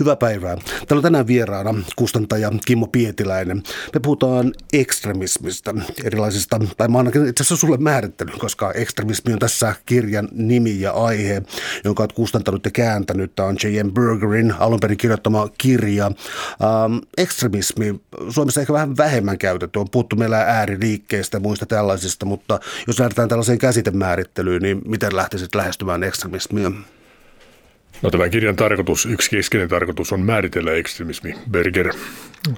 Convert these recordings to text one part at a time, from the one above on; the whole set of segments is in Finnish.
Hyvää päivää. Täällä on tänään vieraana kustantaja Kimmo Pietiläinen. Me puhutaan ekstremismistä, erilaisista, tai mä ainakin itse asiassa sulle määrittely, koska ekstremismi on tässä kirjan nimi ja aihe, jonka olet kustantanut ja kääntänyt. Tämä on J.M. Bergerin alun perin kirjoittama kirja. Ähm, ekstremismi, Suomessa ehkä vähän vähemmän käytetty, on puhuttu meillä ääriliikkeistä ja muista tällaisista, mutta jos lähdetään tällaiseen käsitemäärittelyyn, niin miten lähtisit lähestymään ekstremismiä? No tämän kirjan tarkoitus, yksi keskeinen tarkoitus on määritellä ekstremismi. Berger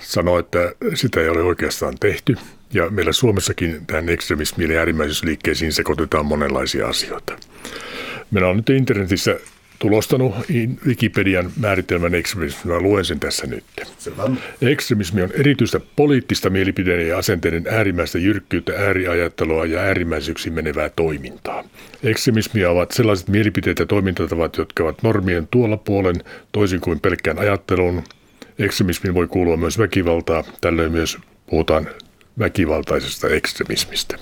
sanoi, että sitä ei ole oikeastaan tehty. Ja meillä Suomessakin tähän ekstremismiin ja äärimmäisyysliikkeisiin sekoitetaan monenlaisia asioita. Meillä on nyt internetissä tulostanut Wikipedian määritelmän ekstremismi. Mä luen sen tässä nyt. Ekstremismi on erityistä poliittista mielipiteiden ja asenteiden äärimmäistä jyrkkyyttä, ääriajattelua ja äärimmäisyyksiin menevää toimintaa. Ekstremismia ovat sellaiset mielipiteet ja toimintatavat, jotka ovat normien tuolla puolen toisin kuin pelkkään ajatteluun. Ekstremismiin voi kuulua myös väkivaltaa. Tällöin myös puhutaan väkivaltaisesta ekstremismistä.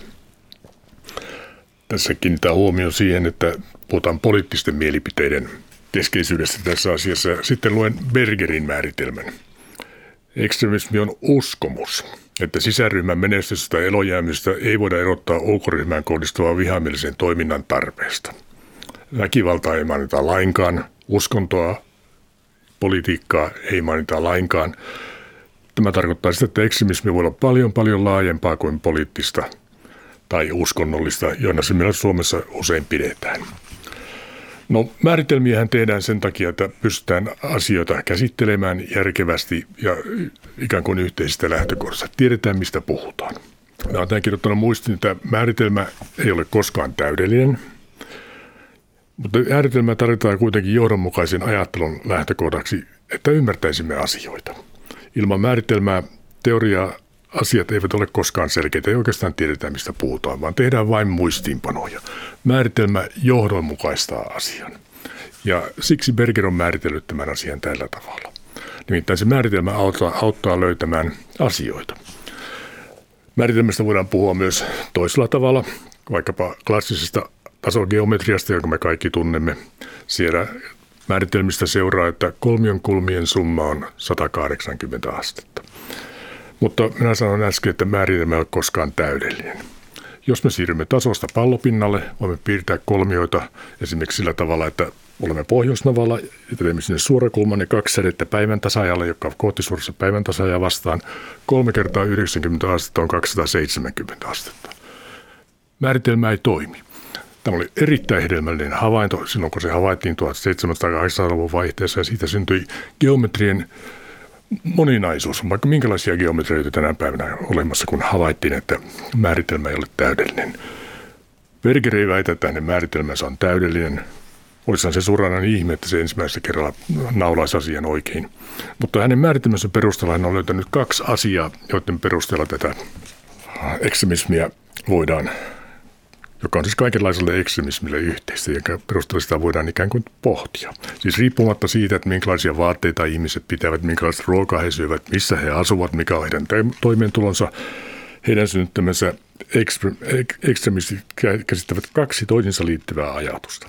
Tässä kiinnittää huomio siihen, että puhutaan poliittisten mielipiteiden keskeisyydestä tässä asiassa. Sitten luen Bergerin määritelmän. Ekstremismi on uskomus, että sisäryhmän menestystä tai elojäämistä ei voida erottaa ulkoryhmään kohdistuvaa vihamielisen toiminnan tarpeesta. Väkivaltaa ei mainita lainkaan, uskontoa, politiikkaa ei mainita lainkaan. Tämä tarkoittaa sitä, että ekstremismi voi olla paljon paljon laajempaa kuin poliittista tai uskonnollista, joina se meillä Suomessa usein pidetään. No määritelmiähän tehdään sen takia, että pystytään asioita käsittelemään järkevästi ja ikään kuin yhteisistä lähtökohdista. Tiedetään, mistä puhutaan. Mä olen kirjoittanut muistin, että määritelmä ei ole koskaan täydellinen, mutta määritelmä tarvitaan kuitenkin johdonmukaisen ajattelun lähtökohdaksi, että ymmärtäisimme asioita. Ilman määritelmää teoriaa asiat eivät ole koskaan selkeitä, ei oikeastaan tiedetä mistä puhutaan, vaan tehdään vain muistiinpanoja. Määritelmä johdonmukaistaa asian. Ja siksi Berger on määritellyt tämän asian tällä tavalla. Nimittäin se määritelmä auttaa, auttaa löytämään asioita. Määritelmästä voidaan puhua myös toisella tavalla, vaikkapa klassisesta tasogeometriasta, jonka me kaikki tunnemme. Siellä määritelmistä seuraa, että kolmion kulmien summa on 180 astetta. Mutta minä sanoin äsken, että määritelmä ei ole koskaan täydellinen. Jos me siirrymme tasosta pallopinnalle, voimme piirtää kolmioita esimerkiksi sillä tavalla, että olemme pohjoisnavalla teemme sinne suorakulman ja kaksi sädettä päivän tasaajalle, joka on kohtisuudessa päivän tasaajaa vastaan. Kolme kertaa 90 astetta on 270 astetta. Määritelmä ei toimi. Tämä oli erittäin hedelmällinen havainto silloin, kun se havaittiin 1700-1800-luvun vaihteessa ja siitä syntyi geometrien moninaisuus, vaikka minkälaisia geometrioita tänä päivänä olemassa, kun havaittiin, että määritelmä ei ole täydellinen. Berger ei väitä, että hänen määritelmänsä on täydellinen. Olisihan se suranainen ihme, että se ensimmäisessä kerralla naulaisi asian oikein. Mutta hänen määritelmänsä perusteella hän on löytänyt kaksi asiaa, joiden perusteella tätä ekstremismiä voidaan joka on siis kaikenlaiselle ekstremismille yhteistä, ja perusteella sitä voidaan ikään kuin pohtia. Siis riippumatta siitä, että minkälaisia vaatteita ihmiset pitävät, minkälaista ruokaa he syövät, missä he asuvat, mikä on heidän toimeentulonsa, heidän synnyttämänsä ekstremistit käsittävät kaksi toisinsa liittyvää ajatusta.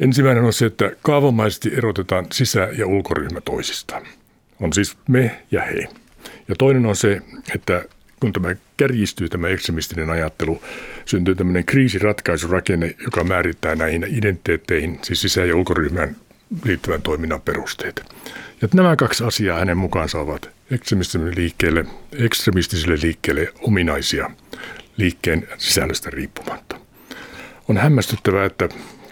Ensimmäinen on se, että kaavamaisesti erotetaan sisä- ja ulkoryhmä toisistaan. On siis me ja he. Ja toinen on se, että kun tämä kärjistyy, tämä ekstremistinen ajattelu, syntyy tämmöinen kriisiratkaisurakenne, joka määrittää näihin identiteetteihin, siis sisä- ja ulkoryhmän liittyvän toiminnan perusteet. Ja nämä kaksi asiaa hänen mukaansa ovat ekstremistiselle liikkeelle, ekstremistiselle liikkeelle ominaisia liikkeen sisällöstä riippumatta. On hämmästyttävää, että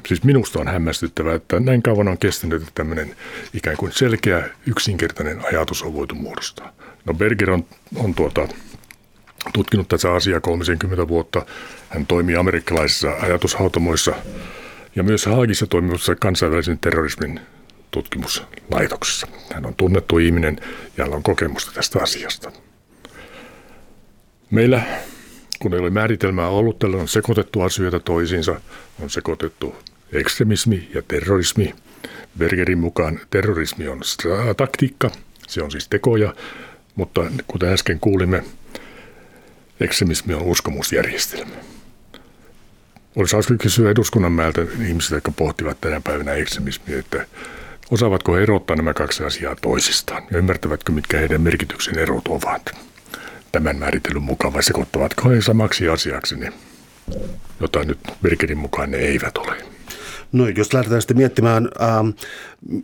siis minusta on hämmästyttävää, että näin kauan on kestänyt, että tämmöinen ikään kuin selkeä, yksinkertainen ajatus on voitu muodostaa. No Berger on, on tuota, tutkinut tätä asiaa 30 vuotta. Hän toimii amerikkalaisissa ajatushautomoissa ja myös Haagissa toimivassa kansainvälisen terrorismin tutkimuslaitoksessa. Hän on tunnettu ihminen ja hän on kokemusta tästä asiasta. Meillä, kun ei ole määritelmää ollut, tällä on sekoitettu asioita toisiinsa, on sekoitettu ekstremismi ja terrorismi. Bergerin mukaan terrorismi on taktiikka, se on siis tekoja, mutta kuten äsken kuulimme, ekstremismi on uskomusjärjestelmä. Olisi hauska kysyä eduskunnan määltä ihmisiltä, jotka pohtivat tänä päivänä ekstremismiä, että Osaavatko he erottaa nämä kaksi asiaa toisistaan ja ymmärtävätkö, mitkä heidän merkityksen erot ovat? Tämän määrittelyn mukaan vai sekoittavatko he samaksi asiaksi jota nyt Bergerin mukaan ne eivät ole? No jos lähdetään sitten miettimään ähm,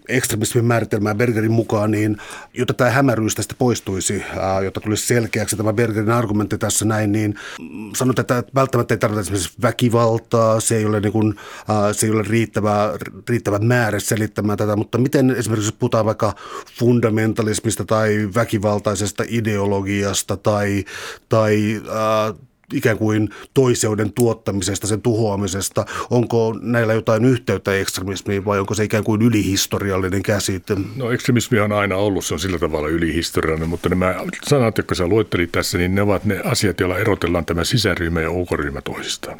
ekstremismin määritelmää Bergerin mukaan, niin jotta tämä hämäryys tästä poistuisi, äh, jotta tulisi selkeäksi tämä Bergerin argumentti tässä näin, niin mm, sanot, että välttämättä ei tarvita esimerkiksi väkivaltaa, se ei ole, niin kuin, äh, se ei ole riittävä, riittävä määrä selittämään tätä, mutta miten esimerkiksi puhutaan vaikka fundamentalismista tai väkivaltaisesta ideologiasta tai, tai äh, ikään kuin toiseuden tuottamisesta, sen tuhoamisesta. Onko näillä jotain yhteyttä ekstremismiin vai onko se ikään kuin ylihistoriallinen käsite? No ekstremismi on aina ollut, se on sillä tavalla ylihistoriallinen, mutta nämä sanat, jotka sä luettelit tässä, niin ne ovat ne asiat, joilla erotellaan tämä sisäryhmä ja ulkoryhmä toisistaan.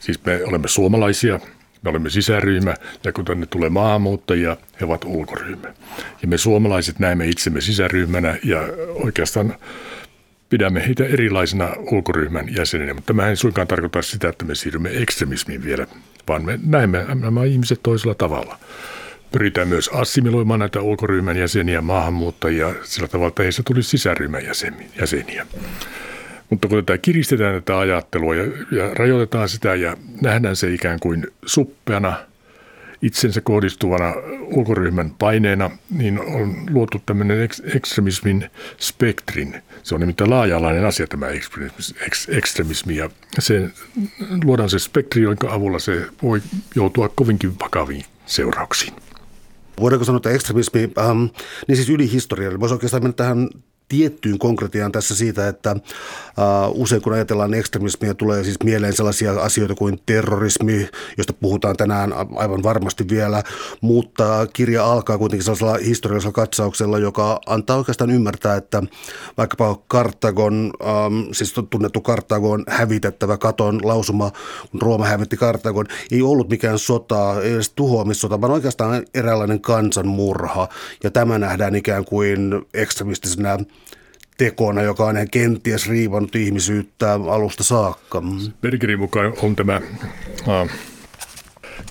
Siis me olemme suomalaisia, me olemme sisäryhmä ja kun tänne tulee maahanmuuttajia, he ovat ulkoryhmä. Ja me suomalaiset näemme itsemme sisäryhmänä ja oikeastaan pidämme heitä erilaisena ulkoryhmän jäseninä, mutta tämä ei suinkaan tarkoita sitä, että me siirrymme ekstremismiin vielä, vaan me näemme nämä ihmiset toisella tavalla. Pyritään myös assimiloimaan näitä ulkoryhmän jäseniä, maahanmuuttajia sillä tavalla, että heistä tulisi sisäryhmän jäseniä. Mutta kun tätä kiristetään tätä ajattelua ja, ja rajoitetaan sitä ja nähdään se ikään kuin suppeana – itsensä kohdistuvana ulkoryhmän paineena, niin on luotu tämmöinen ekstremismin spektrin. Se on nimittäin laaja-alainen asia tämä ekstremismi ja se, luodaan se spektri, jonka avulla se voi joutua kovinkin vakaviin seurauksiin. Voidaanko sanoa, että ekstremismi, ähm, niin siis ylihistoriallinen, voisi oikeastaan mennä tähän tiettyyn konkretiaan tässä siitä, että usein kun ajatellaan ekstremismiä, tulee siis mieleen sellaisia asioita kuin terrorismi, josta puhutaan tänään aivan varmasti vielä, mutta kirja alkaa kuitenkin sellaisella historiallisella katsauksella, joka antaa oikeastaan ymmärtää, että vaikkapa Kartagon, siis tunnettu Kartagon hävitettävä katon lausuma, kun Rooma hävitti Kartagon, ei ollut mikään sota, ei edes tuhoamissota, vaan oikeastaan eräänlainen kansanmurha, ja tämä nähdään ikään kuin ekstremistisena tekona, joka on kenties riivannut ihmisyyttä alusta saakka. Bergerin mukaan on tämä äh,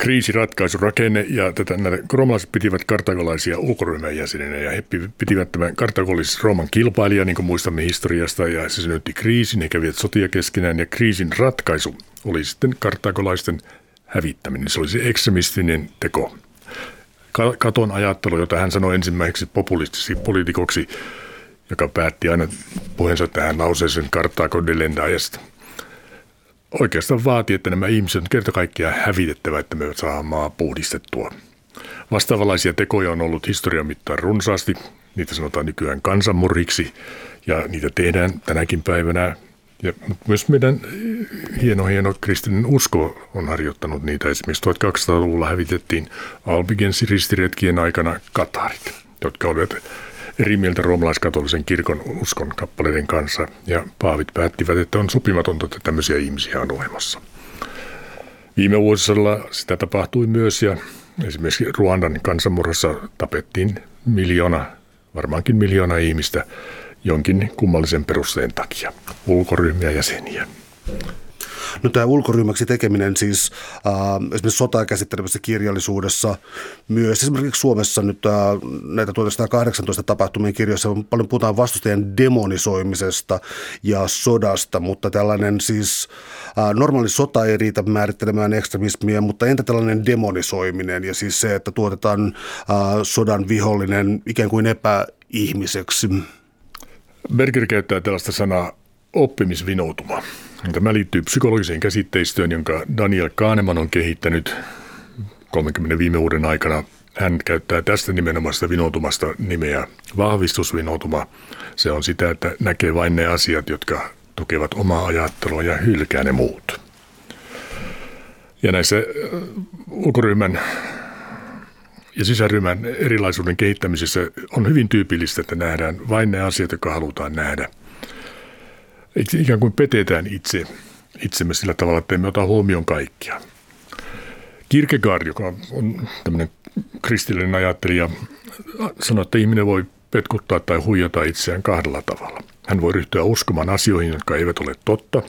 kriisiratkaisurakenne ja tätä, nämä romalaiset pitivät kartagolaisia ulkoryhmän jäseninä ja he pitivät tämän kartagolis Rooman kilpailija, niin kuin muistamme historiasta, ja se synnytti kriisin, he kävivät sotia keskenään ja kriisin ratkaisu oli sitten kartagolaisten hävittäminen. Se oli se ekstremistinen teko. Katon ajattelu, jota hän sanoi ensimmäiseksi populistiseksi poliitikoksi, joka päätti aina puheensa tähän lauseeseen Kartaako de Lendajasta. Oikeastaan vaatii, että nämä ihmiset on kerta kaikkiaan hävitettävä, että me saadaan maa puhdistettua. Vastaavanlaisia tekoja on ollut historian mittaan runsaasti. Niitä sanotaan nykyään kansanmurriksi ja niitä tehdään tänäkin päivänä. Ja myös meidän hieno, hieno kristillinen usko on harjoittanut niitä. Esimerkiksi 1200-luvulla hävitettiin Albigensin ristiretkien aikana Katarit, jotka olivat eri mieltä roomalaiskatolisen kirkon uskon kappaleiden kanssa, ja paavit päättivät, että on sopimatonta, että tämmöisiä ihmisiä on olemassa. Viime vuosilla sitä tapahtui myös, ja esimerkiksi Ruandan kansanmurhassa tapettiin miljoona, varmaankin miljoona ihmistä jonkin kummallisen perusteen takia, ulkoryhmiä jäseniä. No tämä ulkoryhmäksi tekeminen siis äh, esimerkiksi sotaa käsittelevässä kirjallisuudessa, myös esimerkiksi Suomessa nyt äh, näitä 1918 tapahtumien kirjoissa on paljon puhutaan vastustajan demonisoimisesta ja sodasta, mutta tällainen siis äh, normaali sota ei riitä määrittelemään ekstremismiä, mutta entä tällainen demonisoiminen ja siis se, että tuotetaan äh, sodan vihollinen ikään kuin epäihmiseksi? Berger käyttää tällaista sanaa oppimisvinoutuma. Tämä liittyy psykologiseen käsitteistöön, jonka Daniel Kahneman on kehittänyt 30 viime vuoden aikana. Hän käyttää tästä nimenomaista vinoutumasta nimeä vahvistusvinoutuma. Se on sitä, että näkee vain ne asiat, jotka tukevat omaa ajattelua ja hylkää ne muut. Ja näissä äh, ulkoryhmän ja sisäryhmän erilaisuuden kehittämisessä on hyvin tyypillistä, että nähdään vain ne asiat, jotka halutaan nähdä – ikään kuin petetään itse, itsemme sillä tavalla, että emme ota huomioon kaikkia. Kierkegaard, joka on tämmöinen kristillinen ajattelija, sanoi, että ihminen voi petkuttaa tai huijata itseään kahdella tavalla. Hän voi ryhtyä uskomaan asioihin, jotka eivät ole totta,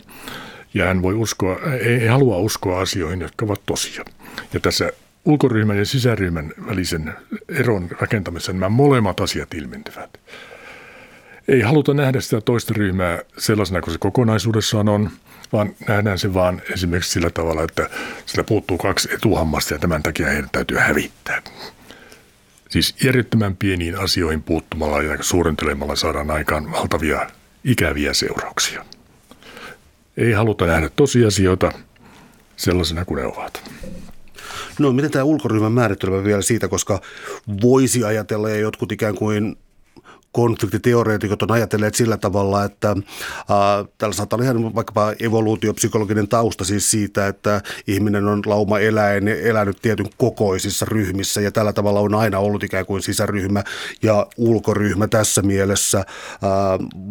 ja hän voi uskoa, ei halua uskoa asioihin, jotka ovat tosia. Ja tässä ulkoryhmän ja sisäryhmän välisen eron rakentamisessa nämä molemmat asiat ilmentyvät. Ei haluta nähdä sitä toista ryhmää sellaisena kuin se kokonaisuudessaan on, vaan nähdään se vaan esimerkiksi sillä tavalla, että sillä puuttuu kaksi etuhammasta ja tämän takia heidän täytyy hävittää. Siis järjettömän pieniin asioihin puuttumalla ja suurentelemalla saadaan aikaan valtavia ikäviä seurauksia. Ei haluta nähdä tosiasioita sellaisena kuin ne ovat. No miten tämä ulkoryhmän määrittelemä vielä siitä, koska voisi ajatella ja jotkut ikään kuin konfliktiteoreetikot on ajatelleet sillä tavalla, että äh, täällä saattaa olla ihan vaikkapa evoluutiopsykologinen tausta siis siitä, että ihminen on lauma eläin elänyt tietyn kokoisissa ryhmissä ja tällä tavalla on aina ollut ikään kuin sisäryhmä ja ulkoryhmä tässä mielessä. Äh,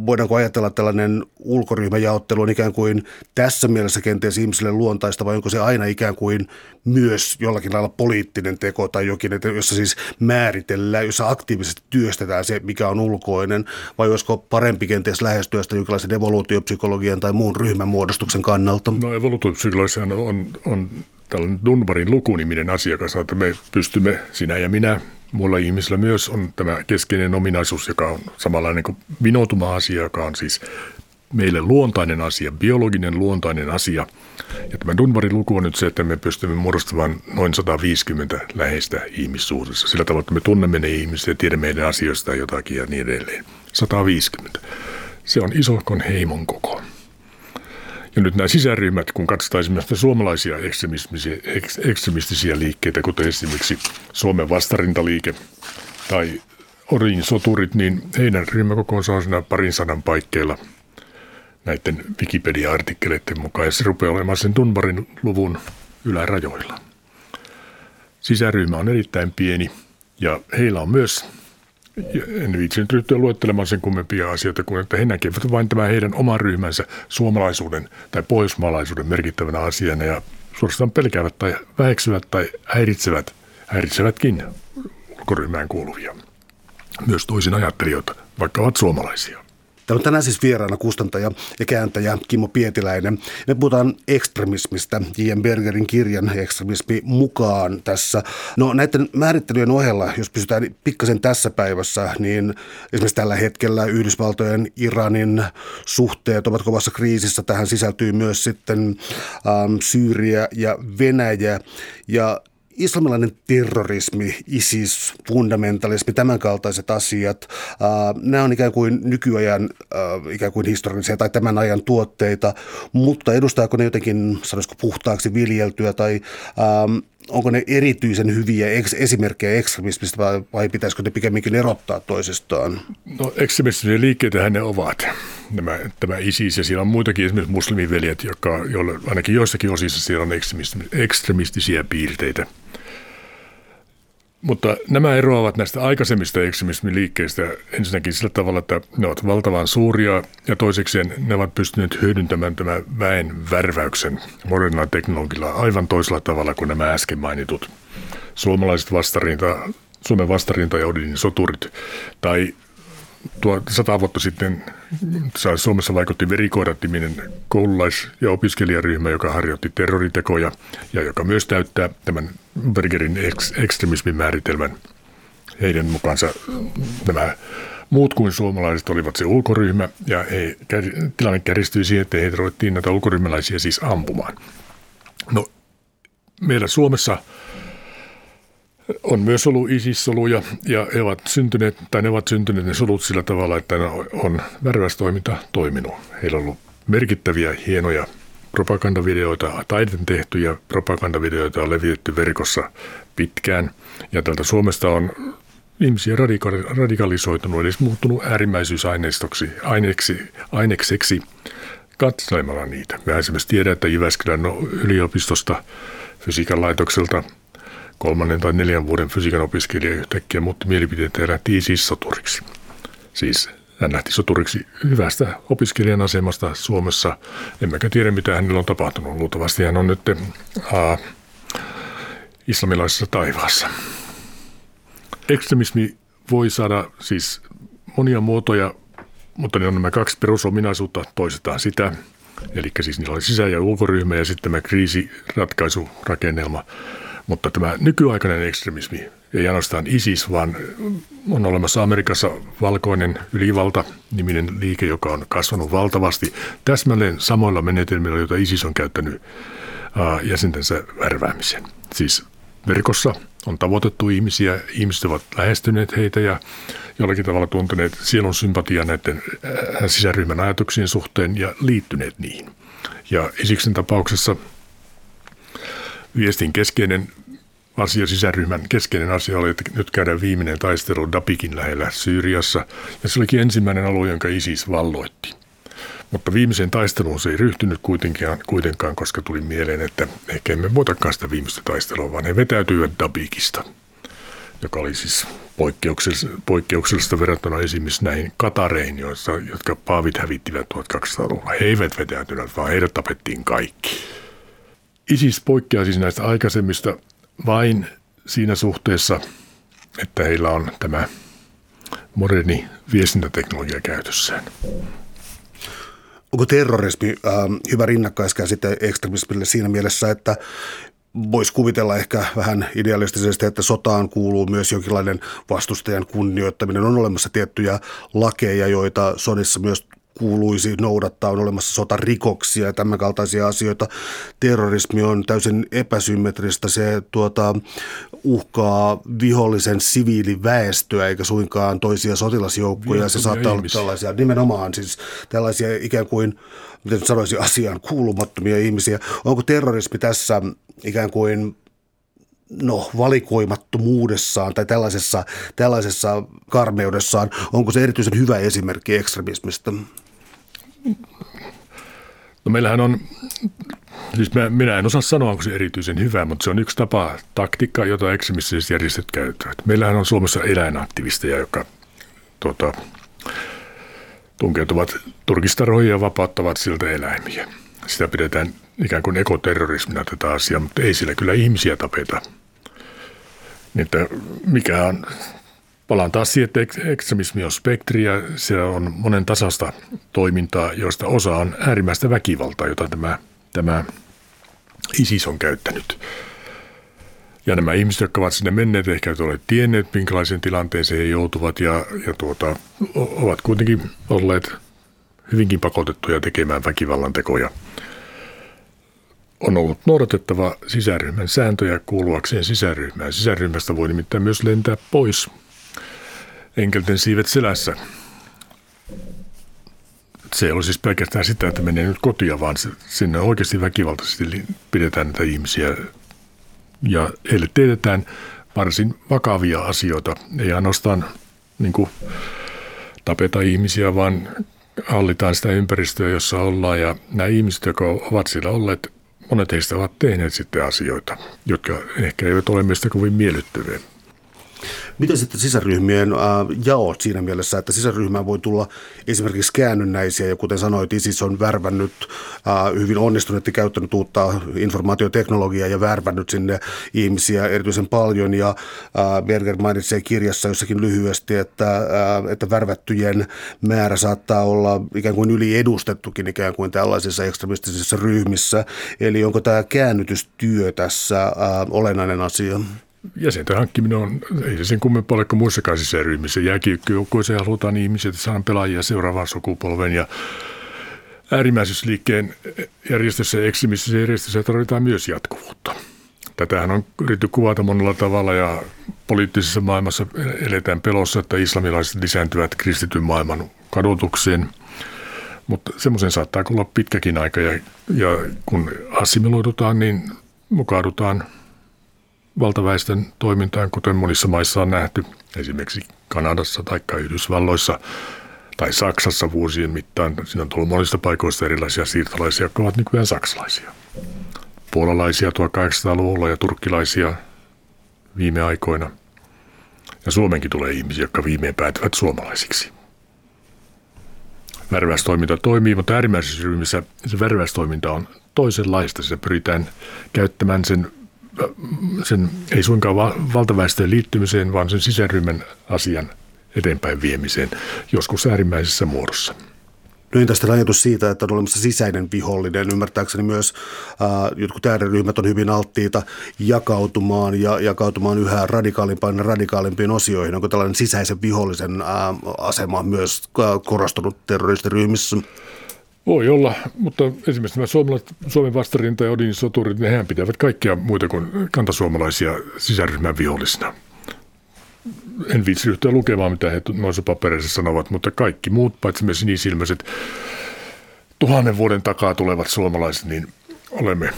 voidaanko ajatella tällainen ulkoryhmäjaottelu on ikään kuin tässä mielessä kenties ihmisille luontaista vai onko se aina ikään kuin myös jollakin lailla poliittinen teko tai jokin, että jossa siis määritellään, jossa aktiivisesti työstetään se, mikä on ulkoinen, vai olisiko parempi kenties lähestyä sitä jonkinlaisen evoluutiopsykologian tai muun ryhmän muodostuksen kannalta? No evoluutiopsykologia on, on tällainen Dunbarin lukuniminen asiakas, että me pystymme, sinä ja minä, muilla ihmisillä myös on tämä keskeinen ominaisuus, joka on samanlainen kuin vinoutuma-asia, joka on siis meille luontainen asia, biologinen luontainen asia. Ja tämä Dunbarin luku on nyt se, että me pystymme muodostamaan noin 150 läheistä ihmissuhdessa. Sillä tavalla, että me tunnemme ne ihmiset ja tiedämme meidän asioista jotakin ja niin edelleen. 150. Se on isohkon heimon koko. Ja nyt nämä sisäryhmät, kun katsotaan esimerkiksi suomalaisia ekstremistisiä liikkeitä, kuten esimerkiksi Suomen vastarintaliike tai Orin soturit, niin heidän ryhmäkokoonsa on siinä parin sadan paikkeilla – näiden Wikipedia-artikkeleiden mukaan, ja se rupeaa olemaan sen Dunbarin luvun ylärajoilla. Sisäryhmä on erittäin pieni, ja heillä on myös, en viitsi nyt ryhtyä luettelemaan sen kummempia asioita, kuin että he näkevät vain tämän heidän oman ryhmänsä suomalaisuuden tai pohjoismaalaisuuden merkittävänä asiana, ja suorastaan pelkäävät tai väheksyvät tai häiritsevät, häiritsevätkin ulkoryhmään kuuluvia. Myös toisin ajattelijoita, vaikka ovat suomalaisia. Täällä on tänään siis vieraana kustantaja ja kääntäjä Kimmo Pietiläinen. Me puhutaan ekstremismistä, J.M. Bergerin kirjan ekstremismi mukaan tässä. No näiden määrittelyjen ohella, jos pysytään pikkasen tässä päivässä, niin esimerkiksi tällä hetkellä Yhdysvaltojen Iranin suhteet ovat kovassa kriisissä. Tähän sisältyy myös sitten ähm, Syyria ja Venäjä. Ja islamilainen terrorismi, ISIS, fundamentalismi, tämänkaltaiset asiat, nämä on ikään kuin nykyajan ikään kuin historiallisia tai tämän ajan tuotteita, mutta edustaako ne jotenkin, sanoisiko puhtaaksi viljeltyä tai onko ne erityisen hyviä esimerkkejä ekstremismistä vai, vai pitäisikö ne pikemminkin erottaa toisistaan? No ekstremistisiä liikkeitä ne ovat. Nämä, tämä ISIS ja siellä on muitakin esimerkiksi muslimiveljet, jotka, joille ainakin joissakin osissa siellä on ekstremistisiä piirteitä. Mutta nämä eroavat näistä aikaisemmista ekstremismin liikkeistä ensinnäkin sillä tavalla, että ne ovat valtavan suuria ja toisekseen ne ovat pystyneet hyödyntämään tämän väen värväyksen modernilla teknologialla aivan toisella tavalla kuin nämä äsken mainitut suomalaiset vastarinta, Suomen vastarinta ja Odinin soturit tai tuo sata vuotta sitten Suomessa vaikutti verikoirattiminen koululais- ja opiskelijaryhmä, joka harjoitti terroritekoja ja joka myös täyttää tämän Bergerin eks- ekstremismin määritelmän. Heidän mukaansa nämä muut kuin suomalaiset olivat se ulkoryhmä ja he, tilanne kärjistyi siihen, että heitä ruvettiin näitä ulkoryhmäläisiä siis ampumaan. No, meillä Suomessa – on myös ollut ISIS-soluja ja he ovat syntyneet, tai ne ovat syntyneet ne solut sillä tavalla, että on värvästoiminta toiminut. Heillä on ollut merkittäviä, hienoja propagandavideoita, taiden tehtyjä propagandavideoita on levitetty verkossa pitkään. Ja tältä Suomesta on ihmisiä radika- radikalisoitunut, eli muuttunut äärimmäisyysaineistoksi, aineksi, ainekseksi katselemalla niitä. Me esimerkiksi tiedän, että Jyväskylän yliopistosta fysiikan laitokselta – kolmannen tai neljän vuoden fysiikan opiskelija yhtäkkiä muutti mielipiteitä ja lähti ISIS-soturiksi. Siis hän lähti soturiksi hyvästä opiskelijan asemasta Suomessa. Emmekä tiedä, mitä hänellä on tapahtunut. Luultavasti hän on nyt aa, islamilaisessa taivaassa. Ekstremismi voi saada siis monia muotoja, mutta ne on nämä kaksi perusominaisuutta. Toistetaan sitä, eli siis niillä oli sisä- ja ulkoryhmä ja sitten tämä kriisiratkaisurakennelma. Mutta tämä nykyaikainen ekstremismi ei ainoastaan ISIS, vaan on olemassa Amerikassa valkoinen ylivalta niminen liike, joka on kasvanut valtavasti täsmälleen samoilla menetelmillä, joita ISIS on käyttänyt jäsentensä värväämiseen. Siis verkossa on tavoitettu ihmisiä, ihmiset ovat lähestyneet heitä ja jollakin tavalla tunteneet sielun sympatia näiden sisäryhmän ajatuksien suhteen ja liittyneet niihin. Ja Isiksen tapauksessa viestin keskeinen asia, sisäryhmän keskeinen asia oli, että nyt käydään viimeinen taistelu Dabikin lähellä Syyriassa. Ja se olikin ensimmäinen alue, jonka ISIS valloitti. Mutta viimeiseen taisteluun se ei ryhtynyt kuitenkaan, kuitenkaan, koska tuli mieleen, että ehkä emme voitakaan sitä viimeistä taistelua, vaan he vetäytyivät Dabikista, joka oli siis poikkeuksellista, poikkeuksellista verrattuna esimerkiksi näihin Katareihin, joissa, jotka paavit hävittivät 1200-luvulla. He eivät vetäytyneet, vaan heidät tapettiin kaikki. ISIS poikkeaa siis näistä aikaisemmista vain siinä suhteessa, että heillä on tämä moderni viestintäteknologia käytössään. Onko terrorismi äh, hyvä rinnakkaiskäsite ekstremismille siinä mielessä, että voisi kuvitella ehkä vähän idealistisesti, että sotaan kuuluu myös jonkinlainen vastustajan kunnioittaminen. On olemassa tiettyjä lakeja, joita sodissa myös kuuluisi noudattaa, on olemassa sotarikoksia ja tämän kaltaisia asioita. Terrorismi on täysin epäsymmetristä, se tuota, uhkaa vihollisen siviiliväestöä eikä suinkaan toisia sotilasjoukkoja. Se saattaa olla tällaisia, nimenomaan siis tällaisia ikään kuin, miten sanoisin, asiaan kuulumattomia ihmisiä. Onko terrorismi tässä ikään kuin no, valikoimattomuudessaan tai tällaisessa, tällaisessa karmeudessaan, onko se erityisen hyvä esimerkki ekstremismistä? No meillähän on, siis mä, minä en osaa sanoa, onko se erityisen hyvä, mutta se on yksi tapa, taktiikka, jota ekstremistiset järjestöt käyttävät. Meillähän on Suomessa eläinaktivisteja, jotka tuota, tunkeutuvat turkistarhoihin ja vapauttavat siltä eläimiä. Sitä pidetään ikään kuin ekoterrorismina tätä asiaa, mutta ei sillä kyllä ihmisiä tapeta. Niin että mikä on Palaan taas siihen, että ekstremismi on spektri ja siellä on monen tasasta toimintaa, joista osa on äärimmäistä väkivaltaa, jota tämä, tämä ISIS on käyttänyt. Ja nämä ihmiset, jotka ovat sinne menneet, ehkä ole tienneet, minkälaisen tilanteeseen he joutuvat ja, ja tuota, ovat kuitenkin olleet hyvinkin pakotettuja tekemään väkivallan tekoja. On ollut noudatettava sisäryhmän sääntöjä kuuluakseen sisäryhmään. Sisäryhmästä voi nimittäin myös lentää pois enkelten siivet selässä. Se ei ole siis pelkästään sitä, että menee nyt kotia, vaan sinne oikeasti väkivaltaisesti pidetään näitä ihmisiä ja heille teetetään varsin vakavia asioita. Ei ainoastaan niin kuin, tapeta ihmisiä, vaan hallitaan sitä ympäristöä, jossa ollaan. Ja nämä ihmiset, jotka ovat siellä olleet, monet heistä ovat tehneet sitten asioita, jotka ehkä eivät ole meistä kovin miellyttäviä. Miten sitten sisäryhmien äh, jaot siinä mielessä, että sisäryhmään voi tulla esimerkiksi käännynnäisiä ja kuten sanoit, ISIS on värvännyt äh, hyvin onnistuneesti käyttänyt uutta informaatioteknologiaa ja värvännyt sinne ihmisiä erityisen paljon ja äh, Berger mainitsee kirjassa jossakin lyhyesti, että, äh, että värvättyjen määrä saattaa olla ikään kuin yliedustettukin ikään kuin tällaisissa ekstremistisissa ryhmissä. Eli onko tämä käännytystyö tässä äh, olennainen asia? Jäsenten hankkiminen on, ei se sen kummempaa ole kuin muissakaan sisäryhmissä. Jääkiykkyjoukkueeseen halutaan ihmisiä, että saadaan pelaajia seuraavan sukupolven ja äärimmäisyysliikkeen järjestössä ja ekstremistisessä järjestössä tarvitaan myös jatkuvuutta. Tätähän on yritetty kuvata monella tavalla ja poliittisessa maailmassa eletään pelossa, että islamilaiset lisääntyvät kristityn maailman kadotukseen. Mutta semmoisen saattaa olla pitkäkin aika ja, ja kun assimiloidutaan, niin mukaudutaan – valtaväestön toimintaan, kuten monissa maissa on nähty, esimerkiksi Kanadassa tai Yhdysvalloissa tai Saksassa vuosien mittaan. Siinä on tullut monista paikoista erilaisia siirtolaisia, jotka ovat nykyään saksalaisia. Puolalaisia 1800-luvulla ja turkkilaisia viime aikoina. Ja Suomenkin tulee ihmisiä, jotka viimein päätyvät suomalaisiksi. Värväystoiminta toimii, mutta äärimmäisissä ryhmissä se värväystoiminta on toisenlaista. Se pyritään käyttämään sen sen ei suinkaan valtaväestöön liittymiseen, vaan sen sisäryhmän asian eteenpäin viemiseen, joskus äärimmäisessä muodossa. No tästä ajatus siitä, että on olemassa sisäinen vihollinen. Ymmärtääkseni myös äh, jotkut ääriryhmät on hyvin alttiita jakautumaan ja jakautumaan yhä radikaalimpaan ja radikaalimpiin osioihin. Onko tällainen sisäisen vihollisen äh, asema myös äh, korostunut terroristiryhmissä? Voi olla, mutta esimerkiksi nämä Suomen vastarinta ja Odin soturit, nehän pitävät kaikkia muita kuin kantasuomalaisia sisäryhmän vihollisina. En viitsi ryhtyä lukemaan, mitä he noissa papereissa sanovat, mutta kaikki muut, paitsi me sinisilmäiset tuhannen vuoden takaa tulevat suomalaiset, niin olemme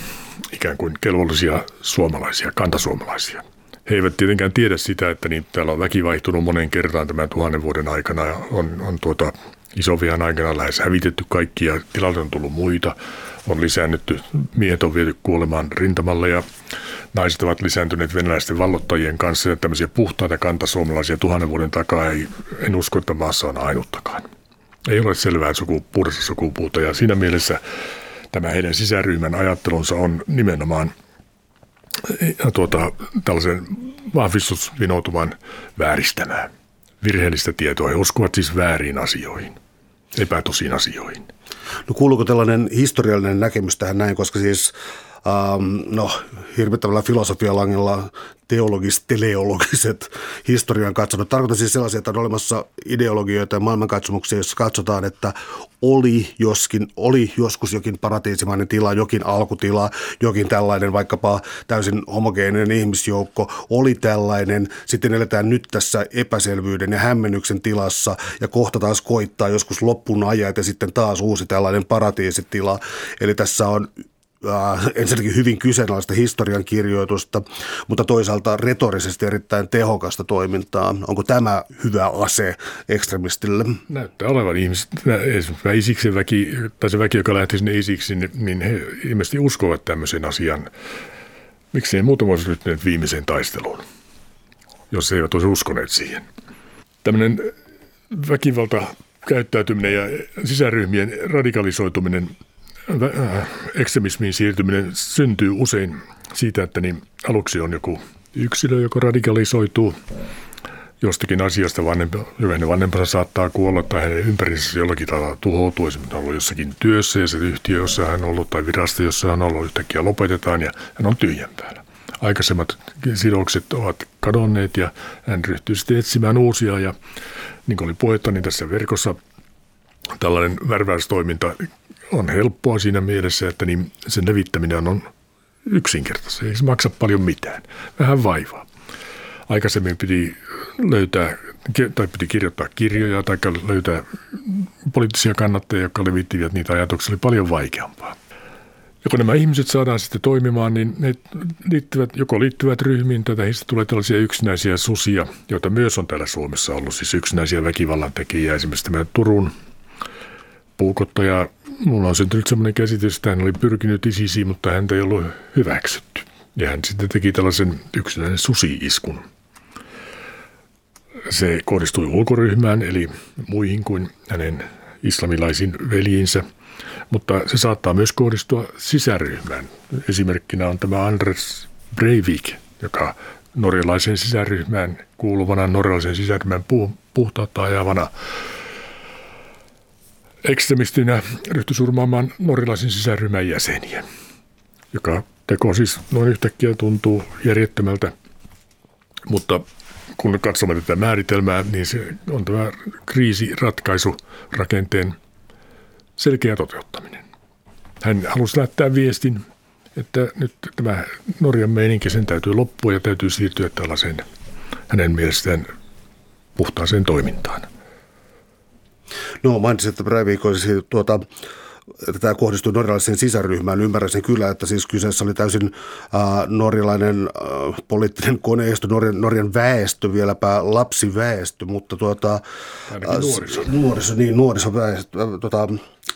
ikään kuin kelvollisia suomalaisia, kantasuomalaisia. He eivät tietenkään tiedä sitä, että niin täällä on väki vaihtunut monen kertaan tämän tuhannen vuoden aikana ja on, on tuota, isovihan aikana lähes hävitetty kaikki ja tilalle on tullut muita. On lisäännytty, miehet on viety kuolemaan rintamalle ja naiset ovat lisääntyneet venäläisten vallottajien kanssa ja tämmöisiä puhtaita kantasuomalaisia tuhannen vuoden takaa ei, en usko, että maassa on ainuttakaan. Ei ole selvää suku, puhdasta sukupuuta ja siinä mielessä tämä heidän sisäryhmän ajattelunsa on nimenomaan tuota, tällaisen vahvistusvinoutuvan vääristämään virheellistä tietoa. He uskovat siis väärin asioihin, epätosiin asioihin. No kuuluuko tällainen historiallinen näkemys tähän näin, koska siis ähm, no, hirvittävällä filosofialangilla teologis, teleologiset historian katsonut. Tarkoitan siis sellaisia, että on olemassa ideologioita ja maailmankatsomuksia, joissa katsotaan, että oli, joskin, oli joskus jokin paratiisimainen tila, jokin alkutila, jokin tällainen vaikkapa täysin homogeeninen ihmisjoukko, oli tällainen. Sitten eletään nyt tässä epäselvyyden ja hämmennyksen tilassa ja kohta taas koittaa joskus loppun ajat ja sitten taas uusi tällainen paratiisitila. Eli tässä on äh, ensinnäkin hyvin kyseenalaista historian kirjoitusta, mutta toisaalta retorisesti erittäin tehokasta toimintaa. Onko tämä hyvä ase ekstremistille? Näyttää olevan ihmiset, isiksen väki, tai se väki, joka lähti sinne isiksi, niin, niin he ilmeisesti uskovat tämmöisen asian. Miksi ei muutama olisi ryhtyneet viimeiseen taisteluun, jos he eivät olisi uskoneet siihen? Tämmöinen väkivalta käyttäytyminen ja sisäryhmien radikalisoituminen – ekstremismiin siirtyminen syntyy usein siitä, että niin aluksi on joku yksilö, joka radikalisoituu jostakin asiasta, vanhempi, hänen vanhempansa saattaa kuolla tai hänen ympäristössä jollakin tavalla tuhoutuu. Esimerkiksi on ollut jossakin työssä ja se yhtiö, jossa hän on ollut tai virasto, jossa hän on ollut yhtäkkiä lopetetaan ja hän on tyhjän päällä. Aikaisemmat sidokset ovat kadonneet ja hän ryhtyy sitten etsimään uusia ja niin kuin oli puhetta, niin tässä verkossa tällainen värväystoiminta on helppoa siinä mielessä, että niin sen levittäminen on yksinkertaista. Ei se maksa paljon mitään. Vähän vaivaa. Aikaisemmin piti löytää tai piti kirjoittaa kirjoja tai löytää poliittisia kannattajia, jotka levittivät niitä ajatuksia, oli paljon vaikeampaa. Ja kun nämä ihmiset saadaan sitten toimimaan, niin ne liittyvät, joko liittyvät ryhmiin, tai heistä tulee tällaisia yksinäisiä susia, joita myös on täällä Suomessa ollut, siis yksinäisiä väkivallan tekijä. Esimerkiksi tämä Turun puukottaja mulla on syntynyt sellainen käsitys, että hän oli pyrkinyt isisiin, mutta häntä ei ollut hyväksytty. Ja hän sitten teki tällaisen yksinäisen susi-iskun. Se kohdistui ulkoryhmään, eli muihin kuin hänen islamilaisiin veljiinsä, mutta se saattaa myös kohdistua sisäryhmään. Esimerkkinä on tämä Anders Breivik, joka norjalaisen sisäryhmään kuuluvana norjalaisen sisäryhmän puhtautta ajavana ekstremistinä ryhtyi surmaamaan norjalaisen sisäryhmän jäseniä, joka teko siis noin yhtäkkiä tuntuu järjettömältä, mutta kun katsomme tätä määritelmää, niin se on tämä kriisiratkaisu-rakenteen selkeä toteuttaminen. Hän halusi lähettää viestin, että nyt tämä Norjan meininki sen täytyy loppua ja täytyy siirtyä tällaiseen hänen mielestään puhtaaseen toimintaan. No mainitsit, että Breivik olisi tuota, tämä kohdistui norjalaiseen sisäryhmään. Ymmärrän sen kyllä, että siis kyseessä oli täysin äh, norjalainen äh, poliittinen koneisto, Norjan, Norjan väestö, vieläpä lapsiväestö, mutta tuota, äh, nuoriso. nuoriso, niin, nuorisoväestö, äh, tuota,